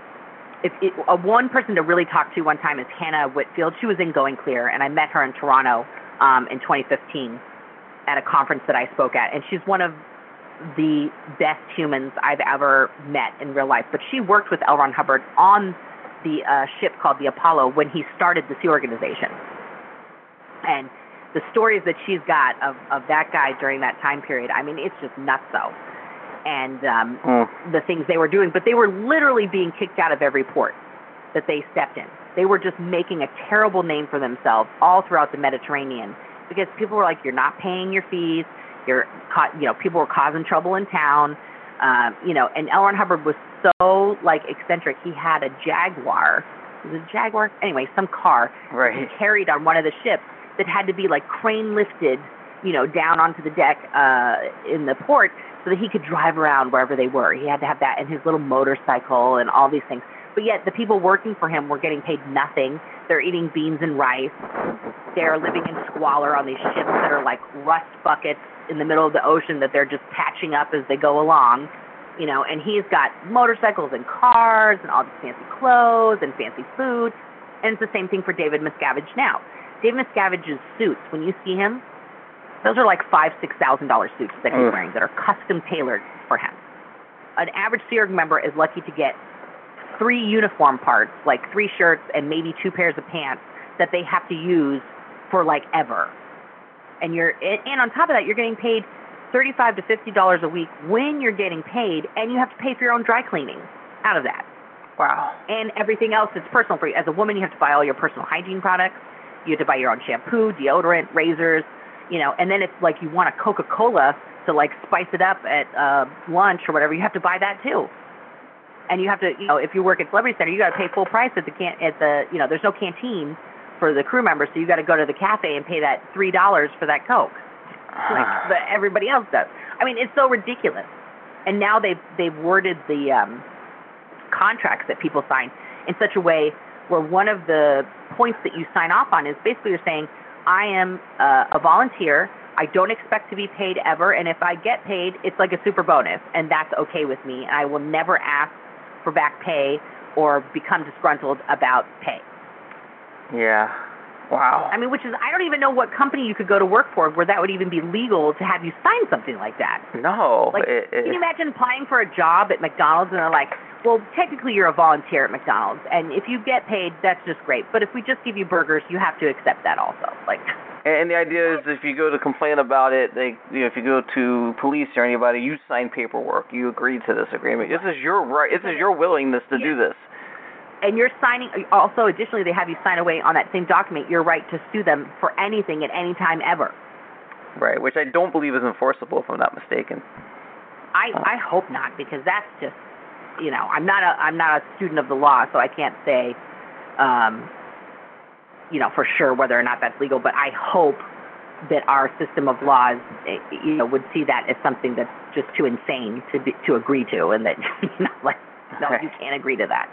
if it, uh, one person to really talk to one time is Hana Whitfield. She was in Going Clear, and I met her in Toronto um, in 2015 at a conference that I spoke at, and she's one of the best humans I've ever met in real life. But she worked with L. Ron Hubbard on the uh, ship called the Apollo when he started the Sea Organization, and the stories that she's got of of that guy during that time period. I mean, it's just nuts, though. And um, Mm. the things they were doing, but they were literally being kicked out of every port that they stepped in. They were just making a terrible name for themselves all throughout the Mediterranean because people were like, "You're not paying your fees. You're, ca- you know, people were causing trouble in town." Um, you know, and L. Ron Hubbard was so like eccentric. He had a Jaguar. Was it a Jaguar? Anyway, some car Right. he carried on one of the ships that had to be like crane lifted, you know, down onto the deck uh, in the port so that he could drive around wherever they were. He had to have that and his little motorcycle and all these things. But yet the people working for him were getting paid nothing. They're eating beans and rice. They're living in squalor on these ships that are like rust buckets in the middle of the ocean that they're just patching up as they go along. You know, and he's got motorcycles and cars and all these fancy clothes and fancy food. And it's the same thing for David Miscavige now. David Miscavige's suits, when you see him, those are like five, six thousand dollar suits that he's wearing that are custom tailored for him. An average Sea Org member is lucky to get three uniform parts, like three shirts and maybe two pairs of pants that they have to use for like ever. And you're and and on top of that, you're getting paid thirty-five to fifty dollars a week when you're getting paid, and you have to pay for your own dry cleaning out of that Wow. and everything else that's personal for you. As a woman, you have to buy all your personal hygiene products. You have to buy your own shampoo, deodorant, razors, you know, and then if like you want a Coca Cola to like spice it up at uh, lunch or whatever, you have to buy that too. And you have to, you know, if you work at Celebrity Center, you got to pay full price at the can at the, you know, there's no canteen for the crew members, so you got to go to the cafe and pay that three dollars for that Coke, like the, everybody else does. I mean, it's so ridiculous. And now they've they've worded the um, contracts that people sign in such a way where one of the points that you sign off on is basically you're saying, I am uh, a volunteer. I don't expect to be paid ever, and if I get paid, it's like a super bonus, and that's okay with me. And I will never ask for back pay or become disgruntled about pay. Yeah. Wow. I mean, which is I don't even know what company you could go to work for where that would even be legal to have you sign something like that. No. Like, it, it, can you imagine applying for a job at McDonald's and they're like, well, technically you're a volunteer at McDonald's, and if you get paid, that's just great. But if we just give you burgers, you have to accept that also. Like, And the idea is, if you go to complain about it, they, you know, if you go to police or anybody, you sign paperwork. You agree to this agreement. This is your right. This is your willingness to do this. and you're signing. Also, additionally, they have you sign away on that same document your right to sue them for anything at any time ever. Right. Which I don't believe is enforceable, if I'm not mistaken. I I hope not because that's just you know I'm not a I'm not a student of the law so I can't say um you know for sure whether or not that's legal but I hope that our system of laws eh, you know would see that as something that's just too insane to be, to agree to and that you know like no you can't agree to that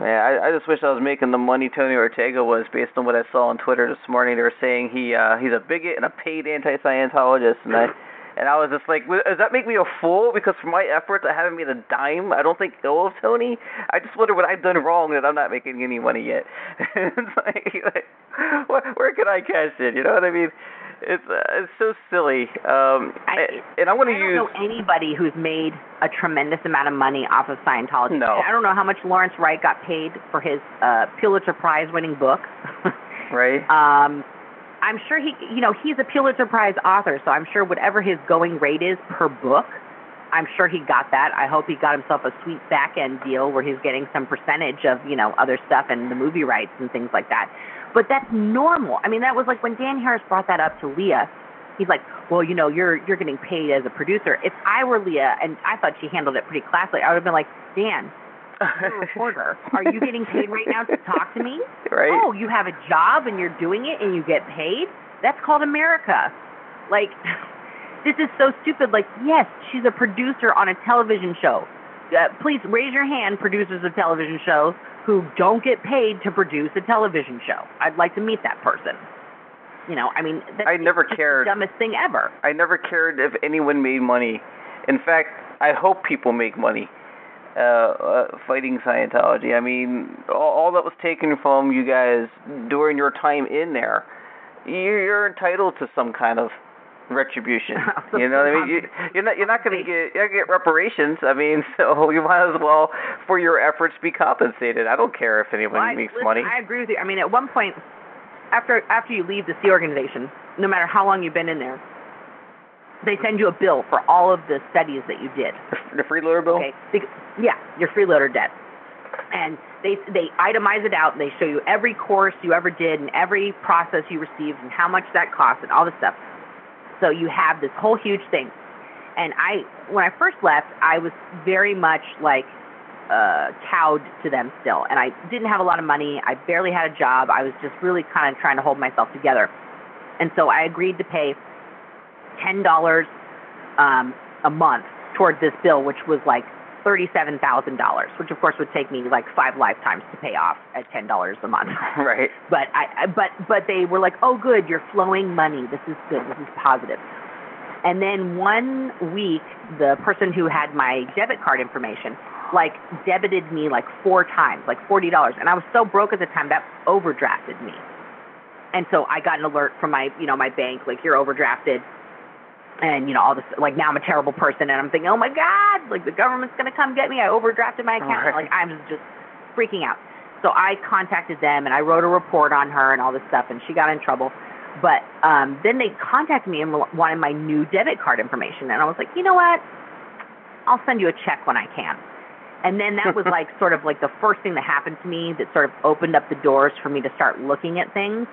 Yeah, I, I just wish I was making the money Tony Ortega was based on what I saw on Twitter this morning. They were saying he uh he's a bigot and a paid anti-Scientologist, and I and I was just like, "Well, does that make me a fool? Because for my efforts, I haven't made a dime. I don't think ill of Tony. I just wonder what I've done wrong that I'm not making any money yet. it's like, like where, where can I cash in? You know what I mean? It's uh, it's so silly. Um, I, and I'm going to I don't use. know anybody who's made a tremendous amount of money off of Scientology. No. I don't know how much Lawrence Wright got paid for his uh, Pulitzer Prize winning book. Right. Um, I'm sure he, you know, he's a Pulitzer Prize author, so I'm sure whatever his going rate is per book, I'm sure he got that. I hope he got himself a sweet back end deal where he's getting some percentage of, you know, other stuff and the movie rights and things like that. But that's normal. I mean, that was like when Dan Harris brought that up to Leah. He's like, "Well, you know, you're you're getting paid as a producer." If I were Leah, and I thought she handled it pretty classily, I would have been like, "Dan, you're a reporter. Are you getting paid right now to talk to me? Right. Oh, you have a job and you're doing it and you get paid? That's called America. Like, this is so stupid. Like, yes, she's a producer on a television show. Uh, please raise your hand, producers of television shows who don't get paid to produce a television show. I'd like to meet that person. You know, I mean, that's I never cared. dumbest thing ever. I never cared if anyone made money. In fact, I hope people make money uh, uh fighting Scientology. I mean, all, all that was taken from you guys during your time in there, you're, you're entitled to some kind of retribution. you know what I mean? You, you're not you're not going to get you're gonna get reparations. I mean, so you might as well for your efforts be compensated. I don't care if anyone Well, I, makes listen, money. I agree with you. I mean, at one point, after after you leave the Sea organization, no matter how long you've been in there, they send you a bill for all of the studies that you did. the freeloader bill. Okay, yeah, your freeloader debt, and they they itemize it out and they show you every course you ever did and every process you received and how much that cost and all this stuff. So you have this whole huge thing. And I, when I first left, I was very much like uh, cowed to them still, and I didn't have a lot of money. I barely had a job. I was just really kind of trying to hold myself together, and so I agreed to pay ten dollars um, a month toward this bill, which was like thirty-seven thousand dollars, which of course would take me like five lifetimes to pay off at ten dollars a month. right. But I, I but but they were like, oh, good, you're flowing money. This is good. This is positive. And then one week, the person who had my debit card information, like debited me like four times, like forty dollars, and I was so broke at the time that overdrafted me. And so I got an alert from my, you know, my bank, like you're overdrafted, and you know all this, like now I'm a terrible person, and I'm thinking, oh my god, like the government's gonna come get me. I overdrafted my account, Right. like I'm just freaking out. So I contacted them and I wrote a report on her and all this stuff, and she got in trouble. But um, then they contacted me and wanted my new debit card information, and I was like, you know what? I'll send you a check when I can. And then that was like sort of like the first thing that happened to me that sort of opened up the doors for me to start looking at things.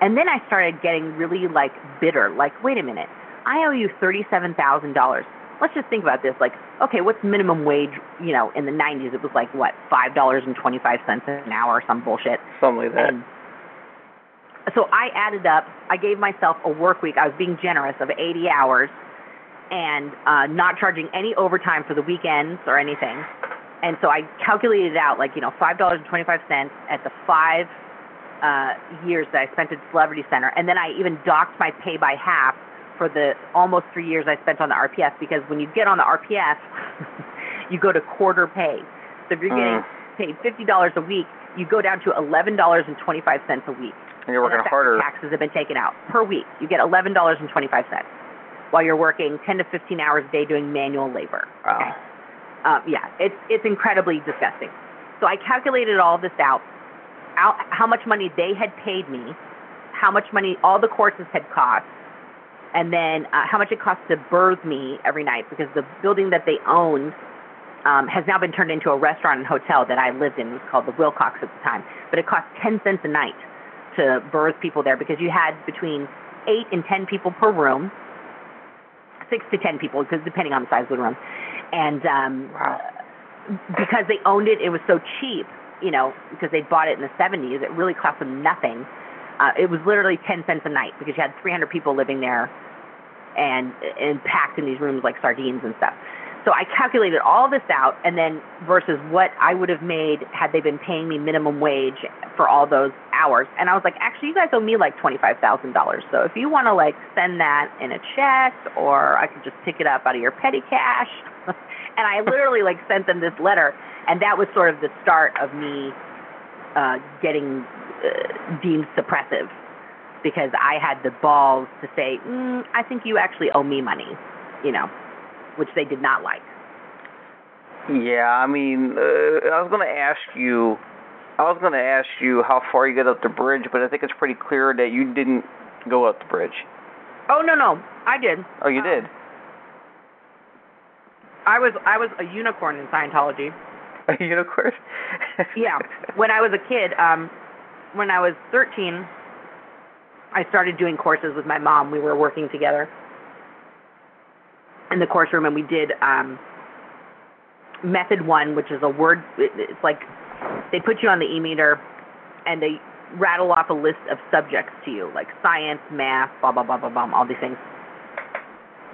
And then I started getting really like bitter. Like, wait a minute, I owe you thirty-seven thousand dollars. Let's just think about this. Like, okay, what's minimum wage? You know, in the '90s, it was like what five dollars and twenty-five cents an hour, or some bullshit. Something like that. And so I added up. I gave myself a work week. I was being generous of 80 hours, and uh, not charging any overtime for the weekends or anything. And so I calculated out, like you know, five dollars and twenty-five cents at the five uh, years that I spent at Celebrity Center, and then I even docked my pay by half for the almost three years I spent on the RPF because when you get on the RPF, you go to quarter pay. So if you're getting Mm. paid fifty dollars a week, you go down to eleven dollars and twenty-five cents a week. and you're working And harder. Taxes have been taken out per week. You get eleven dollars and twenty-five cents while you're working ten to fifteen hours a day doing manual labor. Wow. Okay. Um, yeah, it's it's incredibly disgusting. So I calculated all this out, out how much money they had paid me, how much money all the courses had cost, and then uh, how much it cost to berth me every night because the building that they owned um, has now been turned into a restaurant and hotel that I lived in. It was called the Wilcox at the time, but it cost ten cents a night to berth people there because you had between eight and ten people per room, six to ten people because depending on the size of the room, and um, Wow. because they owned it, it was so cheap. You know, because they bought it in the 70s, it really cost them nothing. Uh, it was literally 10 cents a night because you had 300 people living there and and packed in these rooms like sardines and stuff. So I calculated all this out, and then versus what I would have made had they been paying me minimum wage for all those hours. And I was like, actually, you guys owe me like twenty-five thousand dollars. So if you want to like send that in a check, or I could just pick it up out of your petty cash. and I literally like sent them this letter, and that was sort of the start of me uh, getting uh, deemed suppressive because I had the balls to say, mm, I think you actually owe me money, you know, which they did not like. Yeah, I mean, uh, I was going to ask you, I was going to ask you how far you got up the bridge, but I think it's pretty clear that you didn't go up the bridge. Oh no no, I did. Oh, you Um, did. I was I was a unicorn in Scientology. A unicorn. Yeah, when I was a kid, um, when I was 13, I started doing courses with my mom. We were working together in the course room, and we did um, method one, which is a word. It's like they put you on the e-meter, and they rattle off a list of subjects to you, like science, math, blah blah blah blah blah, all these things.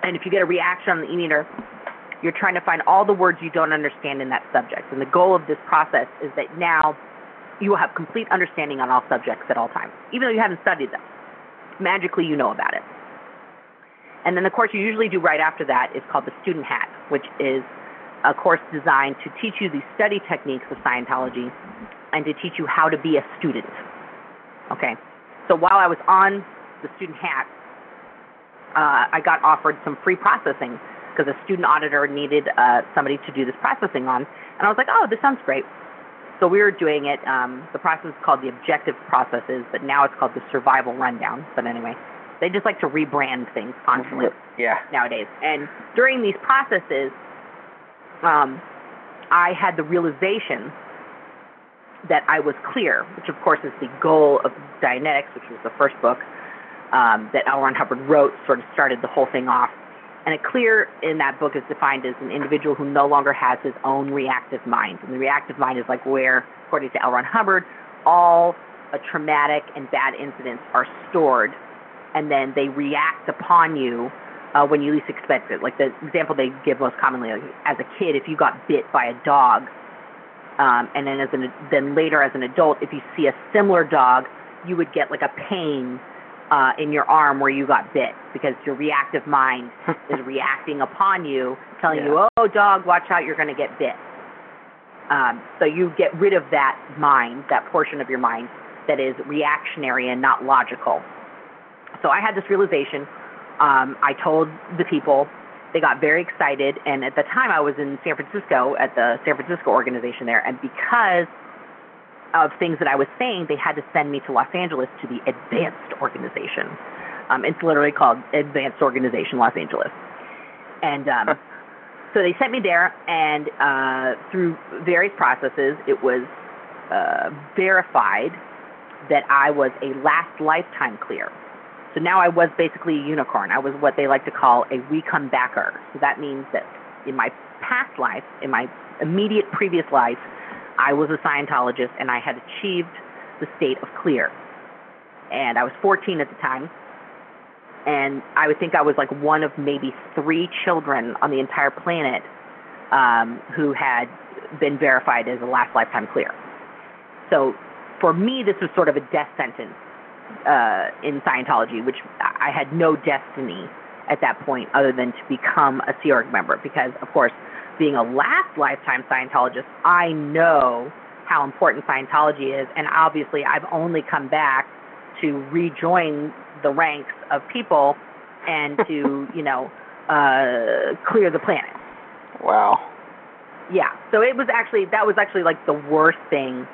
And if you get a reaction on the e-meter, you're trying to find all the words you don't understand in that subject. And the goal of this process is that now you will have complete understanding on all subjects at all times, even though you haven't studied them. Magically, you know about it. And then the course you usually do right after that is called the Student Hat, which is a course designed to teach you the study techniques of Scientology and to teach you how to be a student. Okay? So while I was on the Student Hat, uh, I got offered some free processing because a student auditor needed uh, somebody to do this processing on. And I was like, oh, this sounds great. So we were doing it. Um, the process is called the objective processes, but now it's called the survival rundown. But anyway, they just like to rebrand things constantly yeah. nowadays. And during these processes, um, I had the realization that I was clear, which of course is the goal of Dianetics, which was the first book um, that L. Ron Hubbard wrote, sort of started the whole thing off. And a clear in that book is defined as an individual who no longer has his own reactive mind. And the reactive mind is like where, according to L. Ron Hubbard, all traumatic and bad incidents are stored, and then they react upon you uh, when you least expect it. Like the example they give most commonly, like, as a kid, if you got bit by a dog, um, and then as an then later as an adult, if you see a similar dog, you would get like a pain uh, in your arm where you got bit because your reactive mind is reacting upon you, telling you, "Oh, dog, watch out, you're going to get bit." Um, so you get rid of that mind, that portion of your mind that is reactionary and not logical. So I had this realization. Um, I told the people. They got very excited, and at the time I was in San Francisco at the San Francisco organization there, and because of things that I was saying, they had to send me to Los Angeles to the advanced organization. Um, it's literally called Advanced Organization Los Angeles. And um, so they sent me there, and uh, through various processes, it was uh, verified that I was a last lifetime clear. So now I was basically a unicorn. I was what they like to call a we come backer. So that means that in my past life, in my immediate previous life, I was a Scientologist and I had achieved the state of clear. And I was 14 at the time. And I would think I was like one of maybe three children on the entire planet um, who had been verified as a last lifetime clear. So for me, this was sort of a death sentence uh, in Scientology, which I had no destiny at that point other than to become a Sea Org member because, of course, being a last lifetime Scientologist, I know how important Scientology is, and obviously I've only come back to rejoin the ranks of people and to, you know, uh, clear the planet. Wow. Yeah. So it was actually that was actually like the worst thing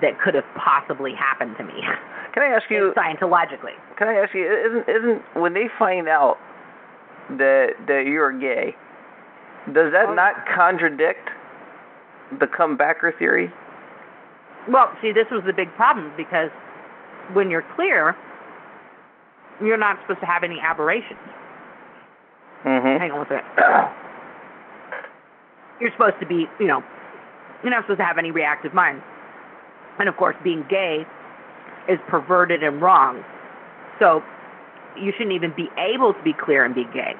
that could have possibly happened to me. Can I ask you? Scientologically. Can I ask you? Isn't isn't when they find out that that you're gay, does that Oh. not contradict the comebacker theory? Well, see, this was the big problem because when you're clear, you're not supposed to have any aberrations. Mm-hmm. Hang on a second. You're supposed to be, you know, you're not supposed to have any reactive mind. And of course, being gay is perverted and wrong. So you shouldn't even be able to be clear and be gay.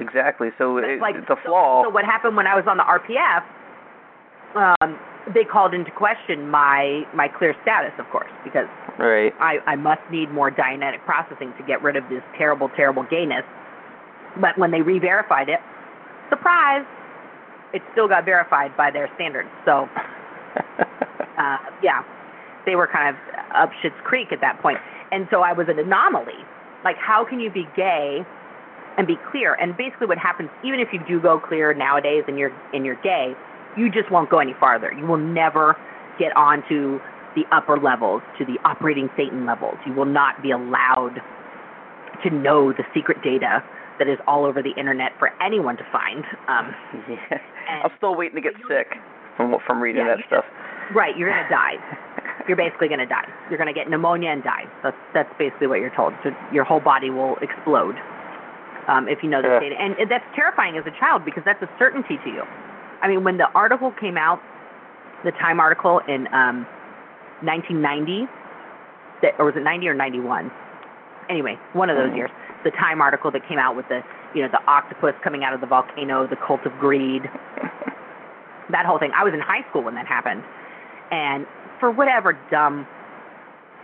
Exactly. So it, like, it's a flaw. So what happened when I was on the RPF? Um, they called into question my my clear status, of course, because right. I, I must need more Dianetic processing to get rid of this terrible, terrible gayness. But when they re-verified it, surprise, it still got verified by their standards. So, uh, yeah, they were kind of up shit's Creek at that point. And so I was an anomaly. Like, how can you be gay and be clear? And basically, what happens, even if you do go clear nowadays and you're and you're gay, you just won't go any farther. You will never get onto the upper levels, to the operating Thetan levels. You will not be allowed to know the secret data that is all over the internet for anyone to find. Um, Yeah. I'm still waiting to get sick from from reading Yeah, that stuff. right, you're gonna die. You're basically gonna die. You're gonna get pneumonia and die. That's that's basically what you're told. So your whole body will explode um, if you know this Yeah. data, and that's terrifying as a child because that's a certainty to you. I mean, when the article came out, the Time article in um, 1990, that, or was it 90 or 91? Anyway, one of those Mhm. years. The Time article that came out with the, you know, the octopus coming out of the volcano, the cult of greed, that whole thing. I was in high school when that happened, and for whatever dumb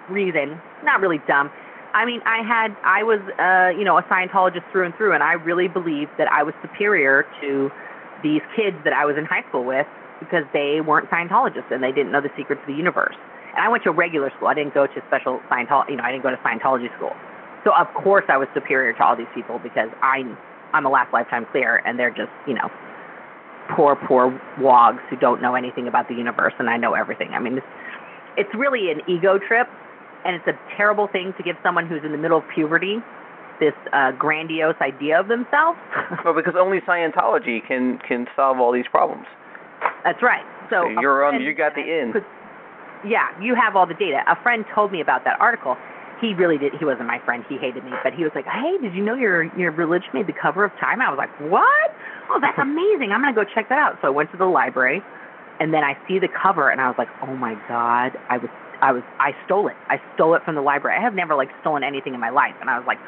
reason, not really dumb. I mean, I had, I was, uh, you know, a Scientologist through and through, and I really believed that I was superior to these kids that I was in high school with because they weren't Scientologists and they didn't know the secrets of the universe. And I went to a regular school. I didn't go to special Scientology, you know, I didn't go to Scientology school. So of course I was superior to all these people because I'm, I'm a last lifetime clear, and they're just, you know, poor, poor wogs who don't know anything about the universe, and I know everything. I mean, it's, it's really an ego trip, and it's a terrible thing to give someone who's in the middle of puberty this uh, grandiose idea of themselves. Well, because only Scientology can can solve all these problems. That's right. So a you're on. You got the in. Yeah, you have all the data. A friend told me about that article. He really did. He wasn't my friend. He hated me, but he was like, "Hey, did you know your your religion made the cover of Time?" I was like, "What? Oh, that's amazing! I'm gonna go check that out." So I went to the library, and then I see the cover, and I was like, "Oh my god!" I was I was I stole it. I stole it from the library. I have never like stolen anything in my life, and I was like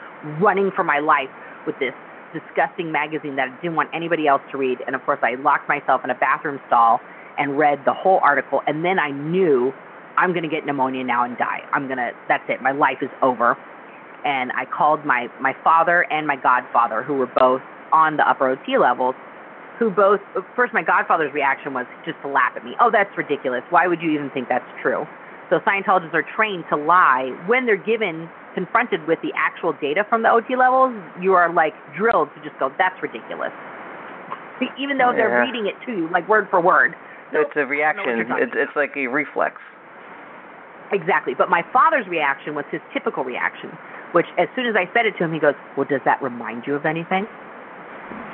running for my life with this disgusting magazine that I didn't want anybody else to read. And of course, I locked myself in a bathroom stall and read the whole article. And then I knew I'm going to get pneumonia now and die. I'm going to, that's it. My life is over. And I called my, my father and my godfather, who were both on the upper OT levels, who both, first, my godfather's reaction was just to laugh at me. Oh, that's ridiculous. Why would you even think that's true? So Scientologists are trained to lie when they're given, confronted with the actual data from the OT levels. You are like drilled to just go, that's ridiculous. Even though they're reading it to you, like word for word. It's a reaction. It's it's like a reflex. Exactly. But my father's reaction was his typical reaction, which as soon as I said it to him, he goes, Well, does that remind you of anything?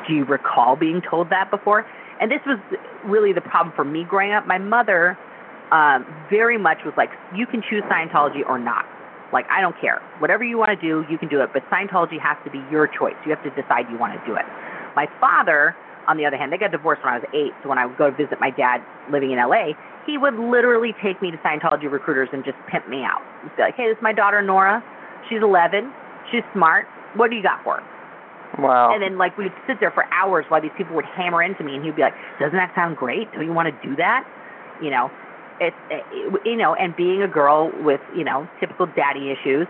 Do you recall being told that before? And this was really the problem for me growing up. My mother um, very much was like, you can choose Scientology or not. Like, I don't care. Whatever you want to do, you can do it. But Scientology has to be your choice. You have to decide you want to do it. My father, on the other hand, they got divorced when I was eight. So when I would go visit my dad living in LA, he would literally take me to Scientology recruiters and just pimp me out. He'd be like, hey, this is my daughter Nora. She's 11. She's smart. What do you got for her? Wow. And then like we'd sit there for hours while these people would hammer into me, and he'd be like, "Doesn't that sound great? Don't you want to do that?" You know, it's it, you know, and being a girl with you know typical daddy issues,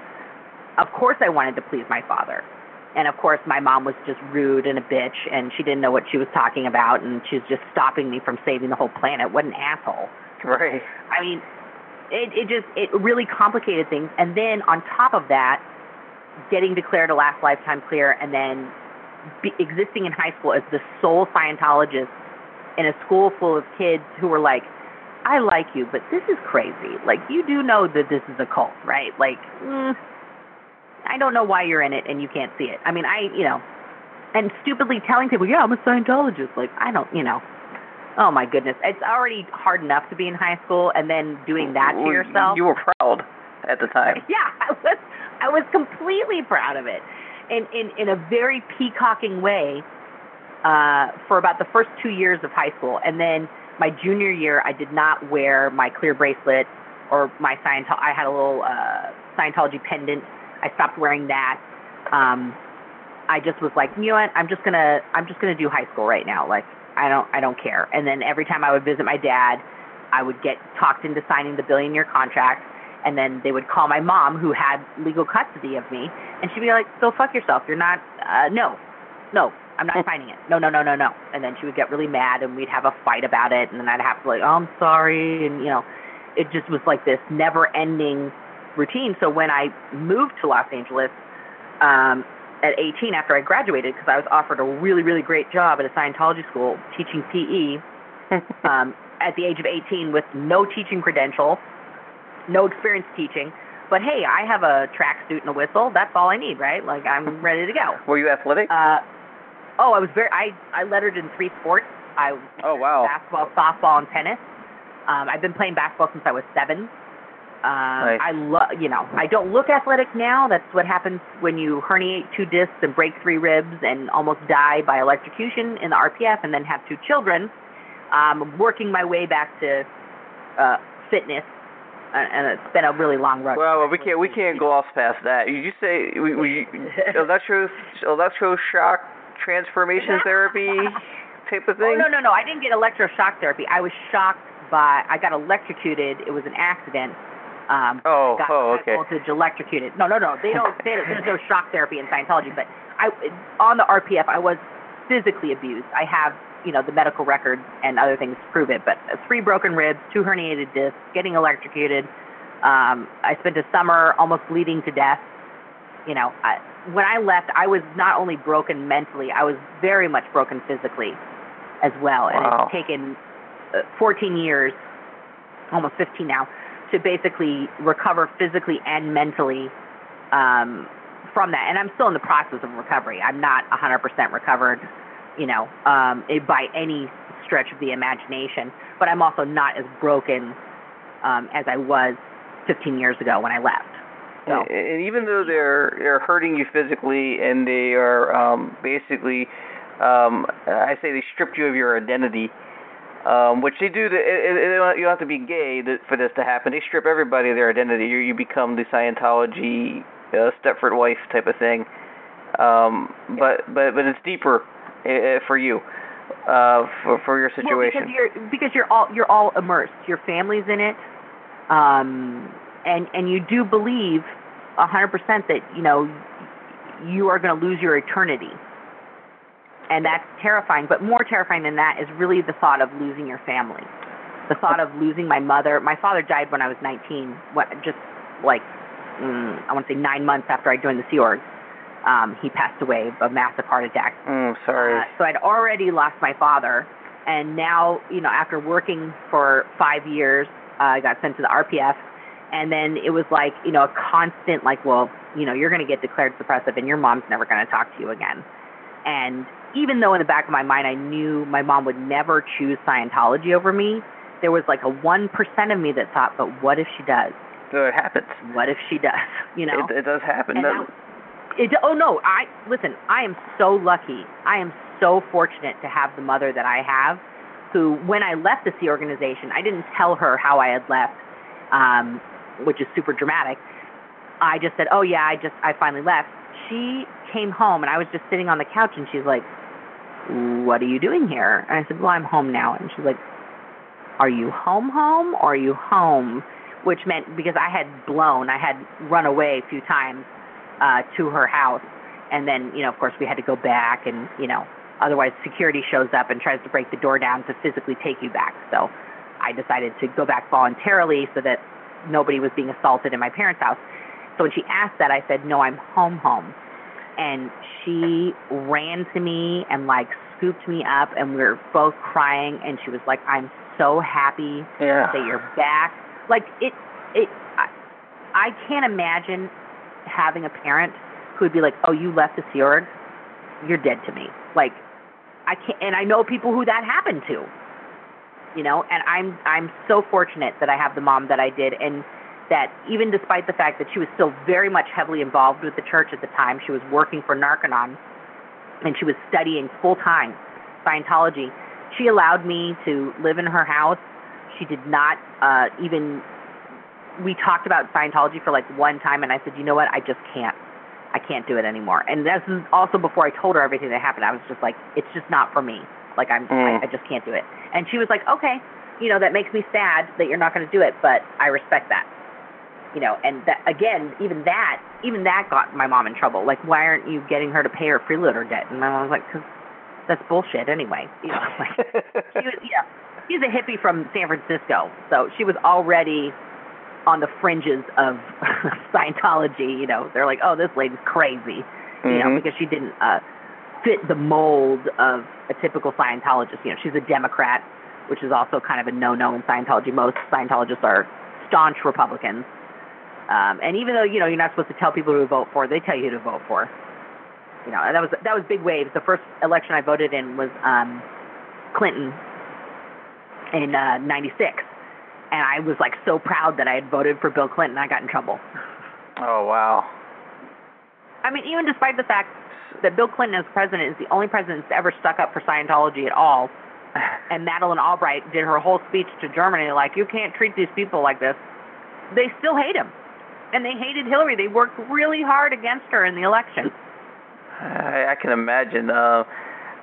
of course I wanted to please my father, and of course my mom was just rude and a bitch, and she didn't know what she was talking about, and she was just stopping me from saving the whole planet. What an asshole! Right. I mean, it it just it really complicated things, and then on top of that getting declared a last lifetime clear and then be, existing in high school as the sole Scientologist in a school full of kids who were like, I like you, but this is crazy. Like, you do know that this is a cult, right? Like, mm, I don't know why you're in it and you can't see it. I mean, I, you know, and stupidly telling people, yeah, I'm a Scientologist. Like, I don't, you know. Oh my goodness, it's already hard enough to be in high school, and then doing that to yourself. You were proud at the time. Yeah, I was I was completely proud of it. In in in a very peacocking way uh for about the first 2 years of high school and then my junior year I did not wear my clear bracelet or my Scientology I had a little uh Scientology pendant. I stopped wearing that. Um I just was like, you know what? I'm just to I'm just to do high school right now. Like I don't I don't care. And then every time I would visit my dad, I would get talked into signing the billion year contract and then they would call my mom who had legal custody of me and she'd be like go fuck yourself you're not uh no no i'm not signing it no no no no no and then she would get really mad and we'd have a fight about it and then i'd have to like oh i'm sorry and you know it just was like this never ending routine so when i moved to los angeles um at 18 after i graduated because i was offered a really really great job at a scientology school teaching pe um at the age of 18 with no teaching credential no experience teaching. But hey, I have a tracksuit and a whistle. That's all I need, right? Like I'm ready to go. Were you athletic? Uh, oh, I was very. I I lettered in three sports. I oh wow. basketball, softball, and tennis. Um, I've been playing basketball since I was seven. Um, Nice. I love, you know, I don't look athletic now. That's what happens when you herniate two discs and break three ribs and almost die by electrocution in the RPF, and then have two children. Um, I'm working my way back to uh, fitness, and, and it's been a really long road. Well, we can't we can't gloss past that. You you say we, we electro electroshock transformation therapy type of thing? Oh no no no! I didn't get electroshock therapy. I was shocked by. I got electrocuted. It was an accident. Um, Oh, got oh, okay. voltage electrocuted. No no no! They don't. They don't there's no shock therapy in Scientology. But I on the RPF, I was physically abused. I have you know the medical records and other things to prove it. But uh, three broken ribs, two herniated discs, getting electrocuted. Um, I spent a summer almost bleeding to death. You know, I, when I left, I was not only broken mentally, I was very much broken physically as well. And Wow. it's taken uh, 14 years, almost 15 now, to basically recover physically and mentally um, from that. And I'm still in the process of recovery. I'm not 100% recovered, you know, um, by any stretch of the imagination. But I'm also not as broken um, as I was 15 years ago when I left. So. And and even though they're they're hurting you physically and they are um, basically, um, I say they stripped you of your identity, um, which they do. The, it, it, you don't have to be gay for this to happen. They strip everybody of their identity. You you become the Scientology uh, Stepford wife type of thing. Um, but but but it's deeper uh, for you, uh, for for your Well, situation. because you're because you're all you're all immersed. Your family's in it, um, and and you do believe a hundred percent that you know you are going to lose your eternity, and that's terrifying. But more terrifying than that is really the thought of losing your family, the thought of losing my mother. My father died when I was 19, what, just like mm, I want to say nine months after I joined the Sea Org. Um, he passed away of a massive heart attack. Mm, sorry. Uh, so I'd already lost my father, and now, you know, after working for five years, uh, I got sent to the RPF, and then it was like, you know, a constant, like, well, you know, you're going to get declared suppressive, and your mom's never going to talk to you again. And even though in the back of my mind I knew my mom would never choose Scientology over me, there was like a one percent of me that thought, but what if she does? So it happens. What if she does? You know. It, it does happen. That- It, oh no, I listen. I am so lucky. I am so fortunate to have the mother that I have, who, when I left the Sea Organization, I didn't tell her how I had left, um, which is super dramatic. I just said, "Oh yeah, I just I finally left." She came home, and I was just sitting on the couch, and she's like, "What are you doing here?" And I said, "Well, I'm home now." And she's like, "Are you home, home, or are you home?" Which meant because I had blown, I had run away a few times uh, to her house, and then you know, of course, we had to go back, and you know, otherwise security shows up and tries to break the door down to physically take you back. So I decided to go back voluntarily so that nobody was being assaulted in my parents' house. So when she asked that, I said, "No, I'm home, home," and she ran to me and like scooped me up, and we were both crying, and she was like, "I'm so happy yeah. that you're back. Like it, it. I, I can't imagine having a parent who would be like, "Oh, you left the Sea Org, you're dead to me." Like, I can't, and I know people who that happened to. You know, and I'm I'm so fortunate that I have the mom that I did, and that even despite the fact that she was still very much heavily involved with the church at the time, she was working for Narconon, and she was studying full time Scientology. She allowed me to live in her house she did not uh, even. We talked about Scientology for like one time, and I said, you know what, I just can't. I can't do it anymore. And this is also before I told her everything that happened. I was just like, it's just not for me. Like I'm, Mm. I, I just can't do it. And she was like, okay, you know, that makes me sad that you're not going to do it, but I respect that. You know, and that again, even that, even that got my mom in trouble. Like, why aren't you getting her to pay her freeloader debt? And my mom was like, because that's bullshit anyway. You know, like she was, yeah, she's a hippie from San Francisco, so she was already on the fringes of Scientology. You know, they're like, oh, this lady's crazy, you know, Mhm. because she didn't uh, fit the mold of a typical Scientologist. You know, she's a Democrat, which is also kind of a no-no in Scientology. Most Scientologists are staunch Republicans. Um, and even though you know you're not supposed to tell people who to vote for, they tell you who to vote for. You know, and that was that was big waves. The first election I voted in was um, Clinton in uh, '96, and I was like so proud that I had voted for Bill Clinton. I got in trouble. oh wow. I mean, even despite the fact that Bill Clinton as president is the only president that's ever stuck up for Scientology at all, and Madeleine Albright did her whole speech to Germany like, you can't treat these people like this. They still hate him, and they hated Hillary. They worked really hard against her in the election. I, I can imagine. Uh,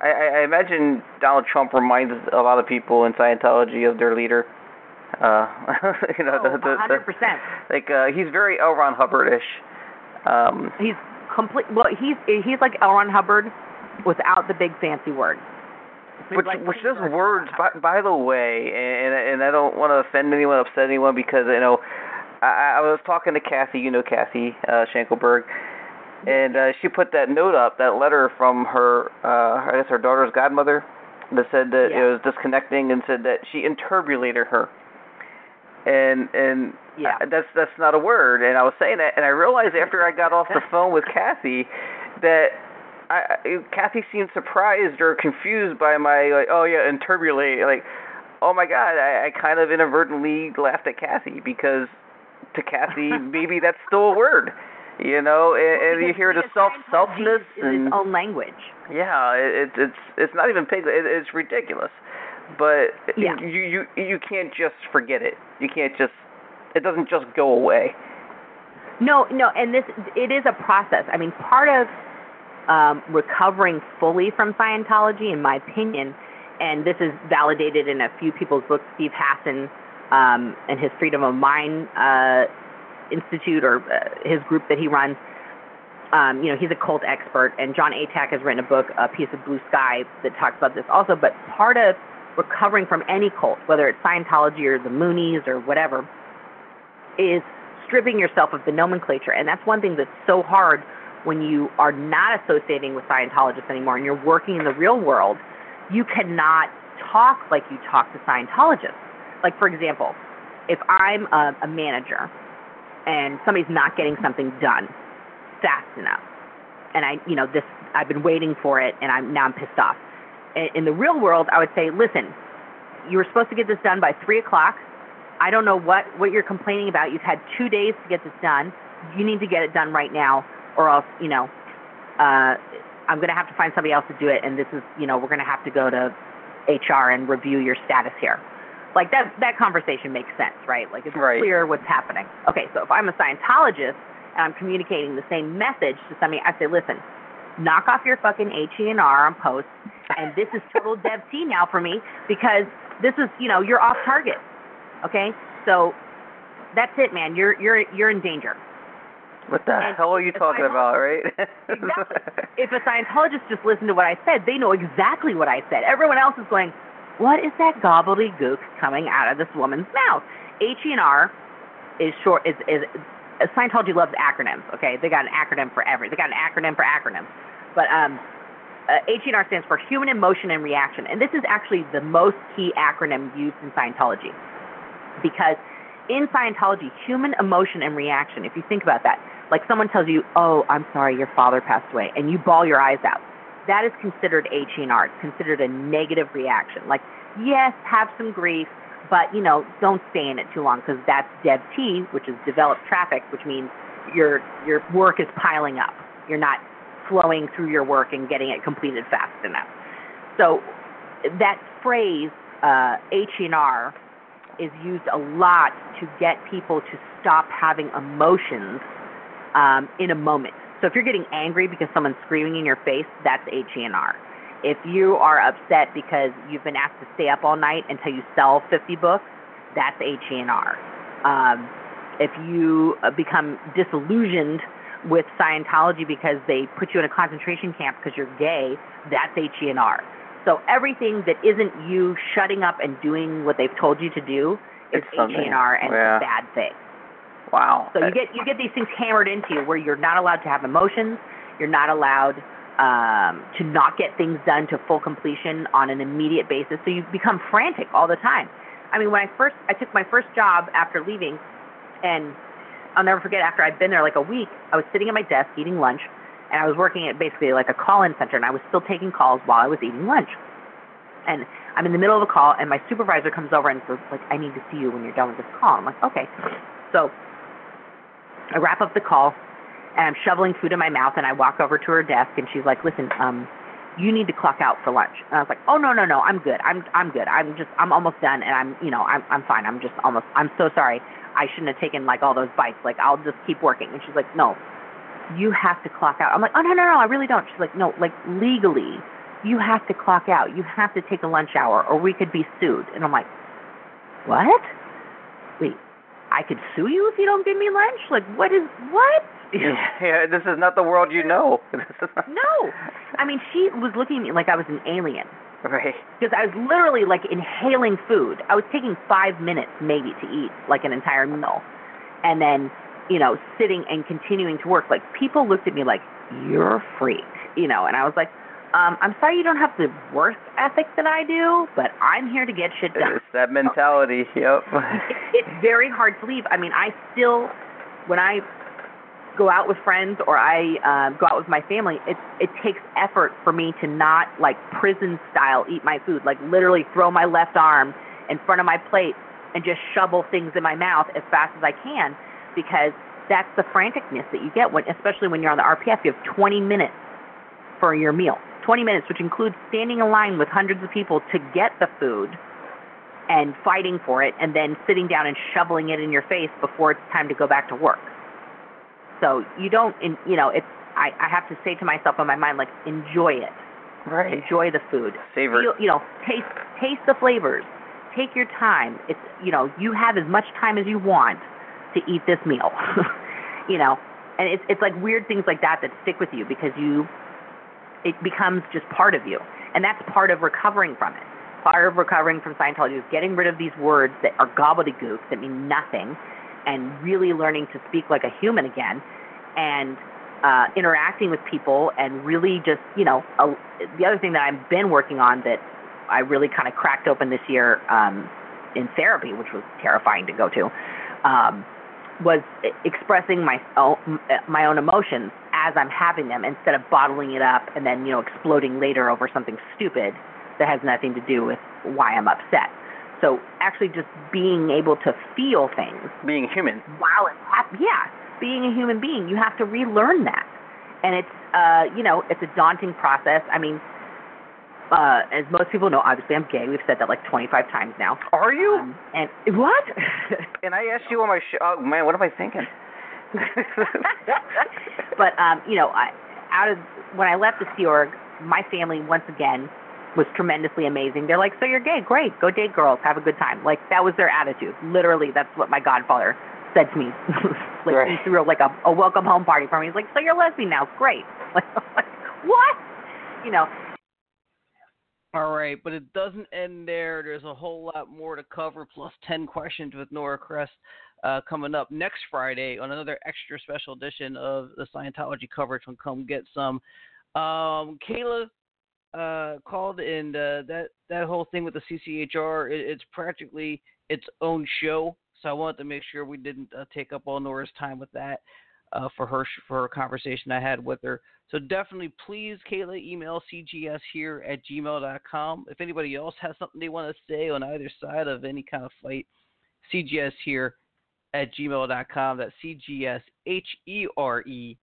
I, I imagine Donald Trump reminds a lot of people in Scientology of their leader. Uh, you know, Oh, the, the, hundred the, percent. like uh, he's very L. Ron Hubbard-ish. Um, He's complete. Well, he's he's like L. Ron Hubbard without the big fancy words. Which like which those words, by, by the way, and and I don't want to offend anyone, upset anyone, because you know, I, I was talking to Kathy, you know Kathy uh, Schenkelberg, and uh, she put that note up, that letter from her, uh, I guess her daughter's godmother, that said that Yeah. it was disconnecting, and said that she enturbulated her. And and Yeah. uh, that's that's not a word. And I was saying that, and I realized after I got off the phone with Kathy that I, I Kathy seemed surprised or confused by my like, oh yeah, enturbulate. Like, oh my god, I, I kind of inadvertently laughed at Kathy because to Kathy maybe that's still a word, you know. And, and you hear the self selfness is its own language. yeah, it, it's it's it's not even pig. It, it's ridiculous. But Yeah. you you you can't just forget it. You can't just. It doesn't just go away. No, no, and this it is a process. I mean, part of um, recovering fully from Scientology, in my opinion, and this is validated in a few people's books. Steve Hassan um, and his Freedom of Mind uh, Institute, or uh, his group that he runs. Um, you know, he's a cult expert, and John Atack has written a book, A Piece of Blue Sky, that talks about this also. But part of recovering from any cult, whether it's Scientology or the Moonies or whatever, is stripping yourself of the nomenclature. And that's one thing that's so hard when you are not associating with Scientologists anymore and you're working in the real world. You cannot talk like you talk to Scientologists. Like, for example, if I'm a, a manager and somebody's not getting something done fast enough, and I, you know, this, I've been waiting for it and I'm now I'm pissed off. In, the real world, I would say, listen, you were supposed to get this done by three o'clock. I don't know what what you're complaining about. You've had two days to get this done. You need to get it done right now, or else you know, uh, I'm going to have to find somebody else to do it. And this is you know we're going to have to go to HR and review your status here. Like that that conversation makes sense, right? Like it's Right. clear what's happening. Okay, so if I'm a Scientologist and I'm communicating the same message to somebody, I say, listen, knock off your fucking HE and R on posts, and this is total Dev T now for me because this is you know you're off target. Okay, so that's it, man. You're you're you're in danger. What the And hell are you talking about, right? Exactly. if a Scientologist just listened to what I said, they know exactly what I said. Everyone else is going, what is that gobbledygook coming out of this woman's mouth? H-E-N-R is short, is, is, Scientology loves acronyms, okay? They got an acronym for every, they got an acronym for acronyms. But, um, uh, H-E-N-R stands for Human Emotion and Reaction. And this is actually the most key acronym used in Scientology. Because in Scientology, human emotion and reaction, if you think about that, like someone tells you, "Oh, I'm sorry, your father passed away," and you bawl your eyes out. That is considered HENR. It's considered a negative reaction. Like, yes, have some grief, but you know, don't stay in it too long because that's Dev T, which is developed traffic, which means your your work is piling up. You're not flowing through your work and getting it completed fast enough. So that phrase uh, HENR is used a lot to get people to stop having emotions um, in a moment. So if you're getting angry because someone's screaming in your face, that's HENR. If you are upset because you've been asked to stay up all night until you sell 50 books, that's HENR. Um, if you uh, become disillusioned with Scientology because they put you in a concentration camp because you're gay, that's HENR. So everything that isn't you shutting up and doing what they've told you to do is. HENR and Yeah. it's a bad thing. wow. So you get you get these things hammered into you where you're not allowed to have emotions, you're not allowed um, to not get things done to full completion on an immediate basis. So you become frantic all the time. I mean, when I first I took my first job after leaving, and I'll never forget after I'd been there like a week, I was sitting at my desk eating lunch, and I was working at basically like a call-in center, and I was still taking calls while I was eating lunch. And I'm in the middle of a call, and my supervisor comes over and says, like, I need to see you when you're done with this call. I'm like, okay. So I wrap up the call, and I'm shoveling food in my mouth, and I walk over to her desk, and she's like, listen, um, you need to clock out for lunch. And I was like, oh no no no, I'm good. I'm I'm good. I'm just I'm almost done, and I'm you know I'm I'm fine. I'm just almost. I'm so sorry. I shouldn't have taken like all those bites. Like I'll just keep working. And she's like, no, you have to clock out. I'm like, oh no no no, I really don't. She's like, no, like legally, you have to clock out. You have to take a lunch hour, or we could be sued. And I'm like, what? Wait, I could sue you if you don't give me lunch? Like what is what? yeah, this is not the world you know. This is not- No. I mean, she was looking at me like I was an alien Right. because I was literally like inhaling food. I was taking five minutes maybe to eat like an entire meal, and then you know sitting and continuing to work. Like people looked at me like you're a freak, you know, and I was like, um, I'm sorry you don't have the work ethic that I do, but I'm here to get shit done. It's that mentality. Yep. it's very hard to leave. I mean, I still, when I go out with friends or I um, go out with my family, it it takes effort for me to not like prison style eat my food, like literally throw my left arm in front of my plate and just shovel things in my mouth as fast as I can, because that's the franticness that you get when, especially when you're on the RPF. You have 20 minutes for your meal. 20 minutes, which includes standing in line with hundreds of people to get the food and fighting for it and then sitting down and shoveling it in your face before it's time to go back to work. So you don't, in, you know, it's, I, I have to say to myself in my mind, like, enjoy it. right. Enjoy the food. Savor. Feel, you know, taste, taste the flavors. Take your time. It's, you know, you have as much time as you want to eat this meal. you know, and it's, it's like weird things like that that stick with you because you, it becomes just part of you. And that's part of recovering from it. Part of recovering from Scientology is getting rid of these words that are gobbledygook, that mean nothing, and really learning to speak like a human again, and uh, interacting with people, and really just, you know, a, the other thing that I've been working on that I really kind of cracked open this year um, in therapy, which was terrifying to go to, um, was expressing my own, my own emotions as I'm having them instead of bottling it up and then you know exploding later over something stupid that has nothing to do with why I'm upset. So actually, just being able to feel things Being human. while it's hap- yeah, being a human being, you have to relearn that, and it's uh, you know, it's a daunting process. I mean, uh, as most people know, obviously I'm gay. We've said that like 25 times now. Are you? Um, and what? and I asked you on my show. Oh man, what am I thinking? but um, you know, I, out of when I left the Sea Org, my family once again was tremendously amazing. They're like, "So you're gay? Great, go date girls, have a good time." Like that was their attitude. Literally, that's what my godfather said to me. like Right. he threw like a, a welcome home party for me. He's like, "So you're lesbian now? Great." Like, what? You know, All right, but it doesn't end there. There's a whole lot more to cover, plus 10 questions with Nora Crest uh, coming up next Friday on another extra special edition of the Scientology coverage from Come Get Sum. Um, Kayla uh, called, and uh, that, that whole thing with the CCHR, it, it's practically its own show. So I wanted to make sure we didn't uh, take up all Nora's time with that uh, for her for her conversation I had with her. So definitely, please, Kayla, email cgs here at gmail.com. If anybody else has something they want to say on either side of any kind of fight, cgs here at gmail.com. That's cgs h e r e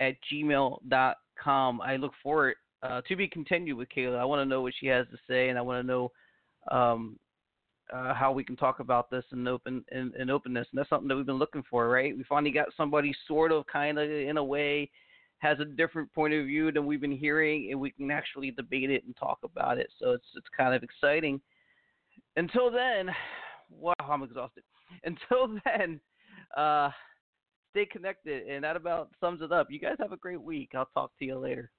at gmail.com. I look forward uh, to be continued with Kayla. I want to know what she has to say, and I want to know um, uh, how we can talk about this in open in, in openness. And that's something that we've been looking for, right? We finally got somebody sort of, kind of, in a way, has a different point of view than we've been hearing, and we can actually debate it and talk about it. So it's it's kind of exciting. Until then, wow, I'm exhausted. Until then, uh, stay connected, and that about sums it up. You guys have a great week. I'll talk to you later.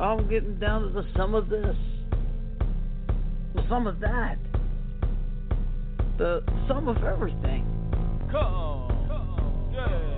I'm getting down to the sum of this, the sum of that, the sum of everything. Come, come, yeah.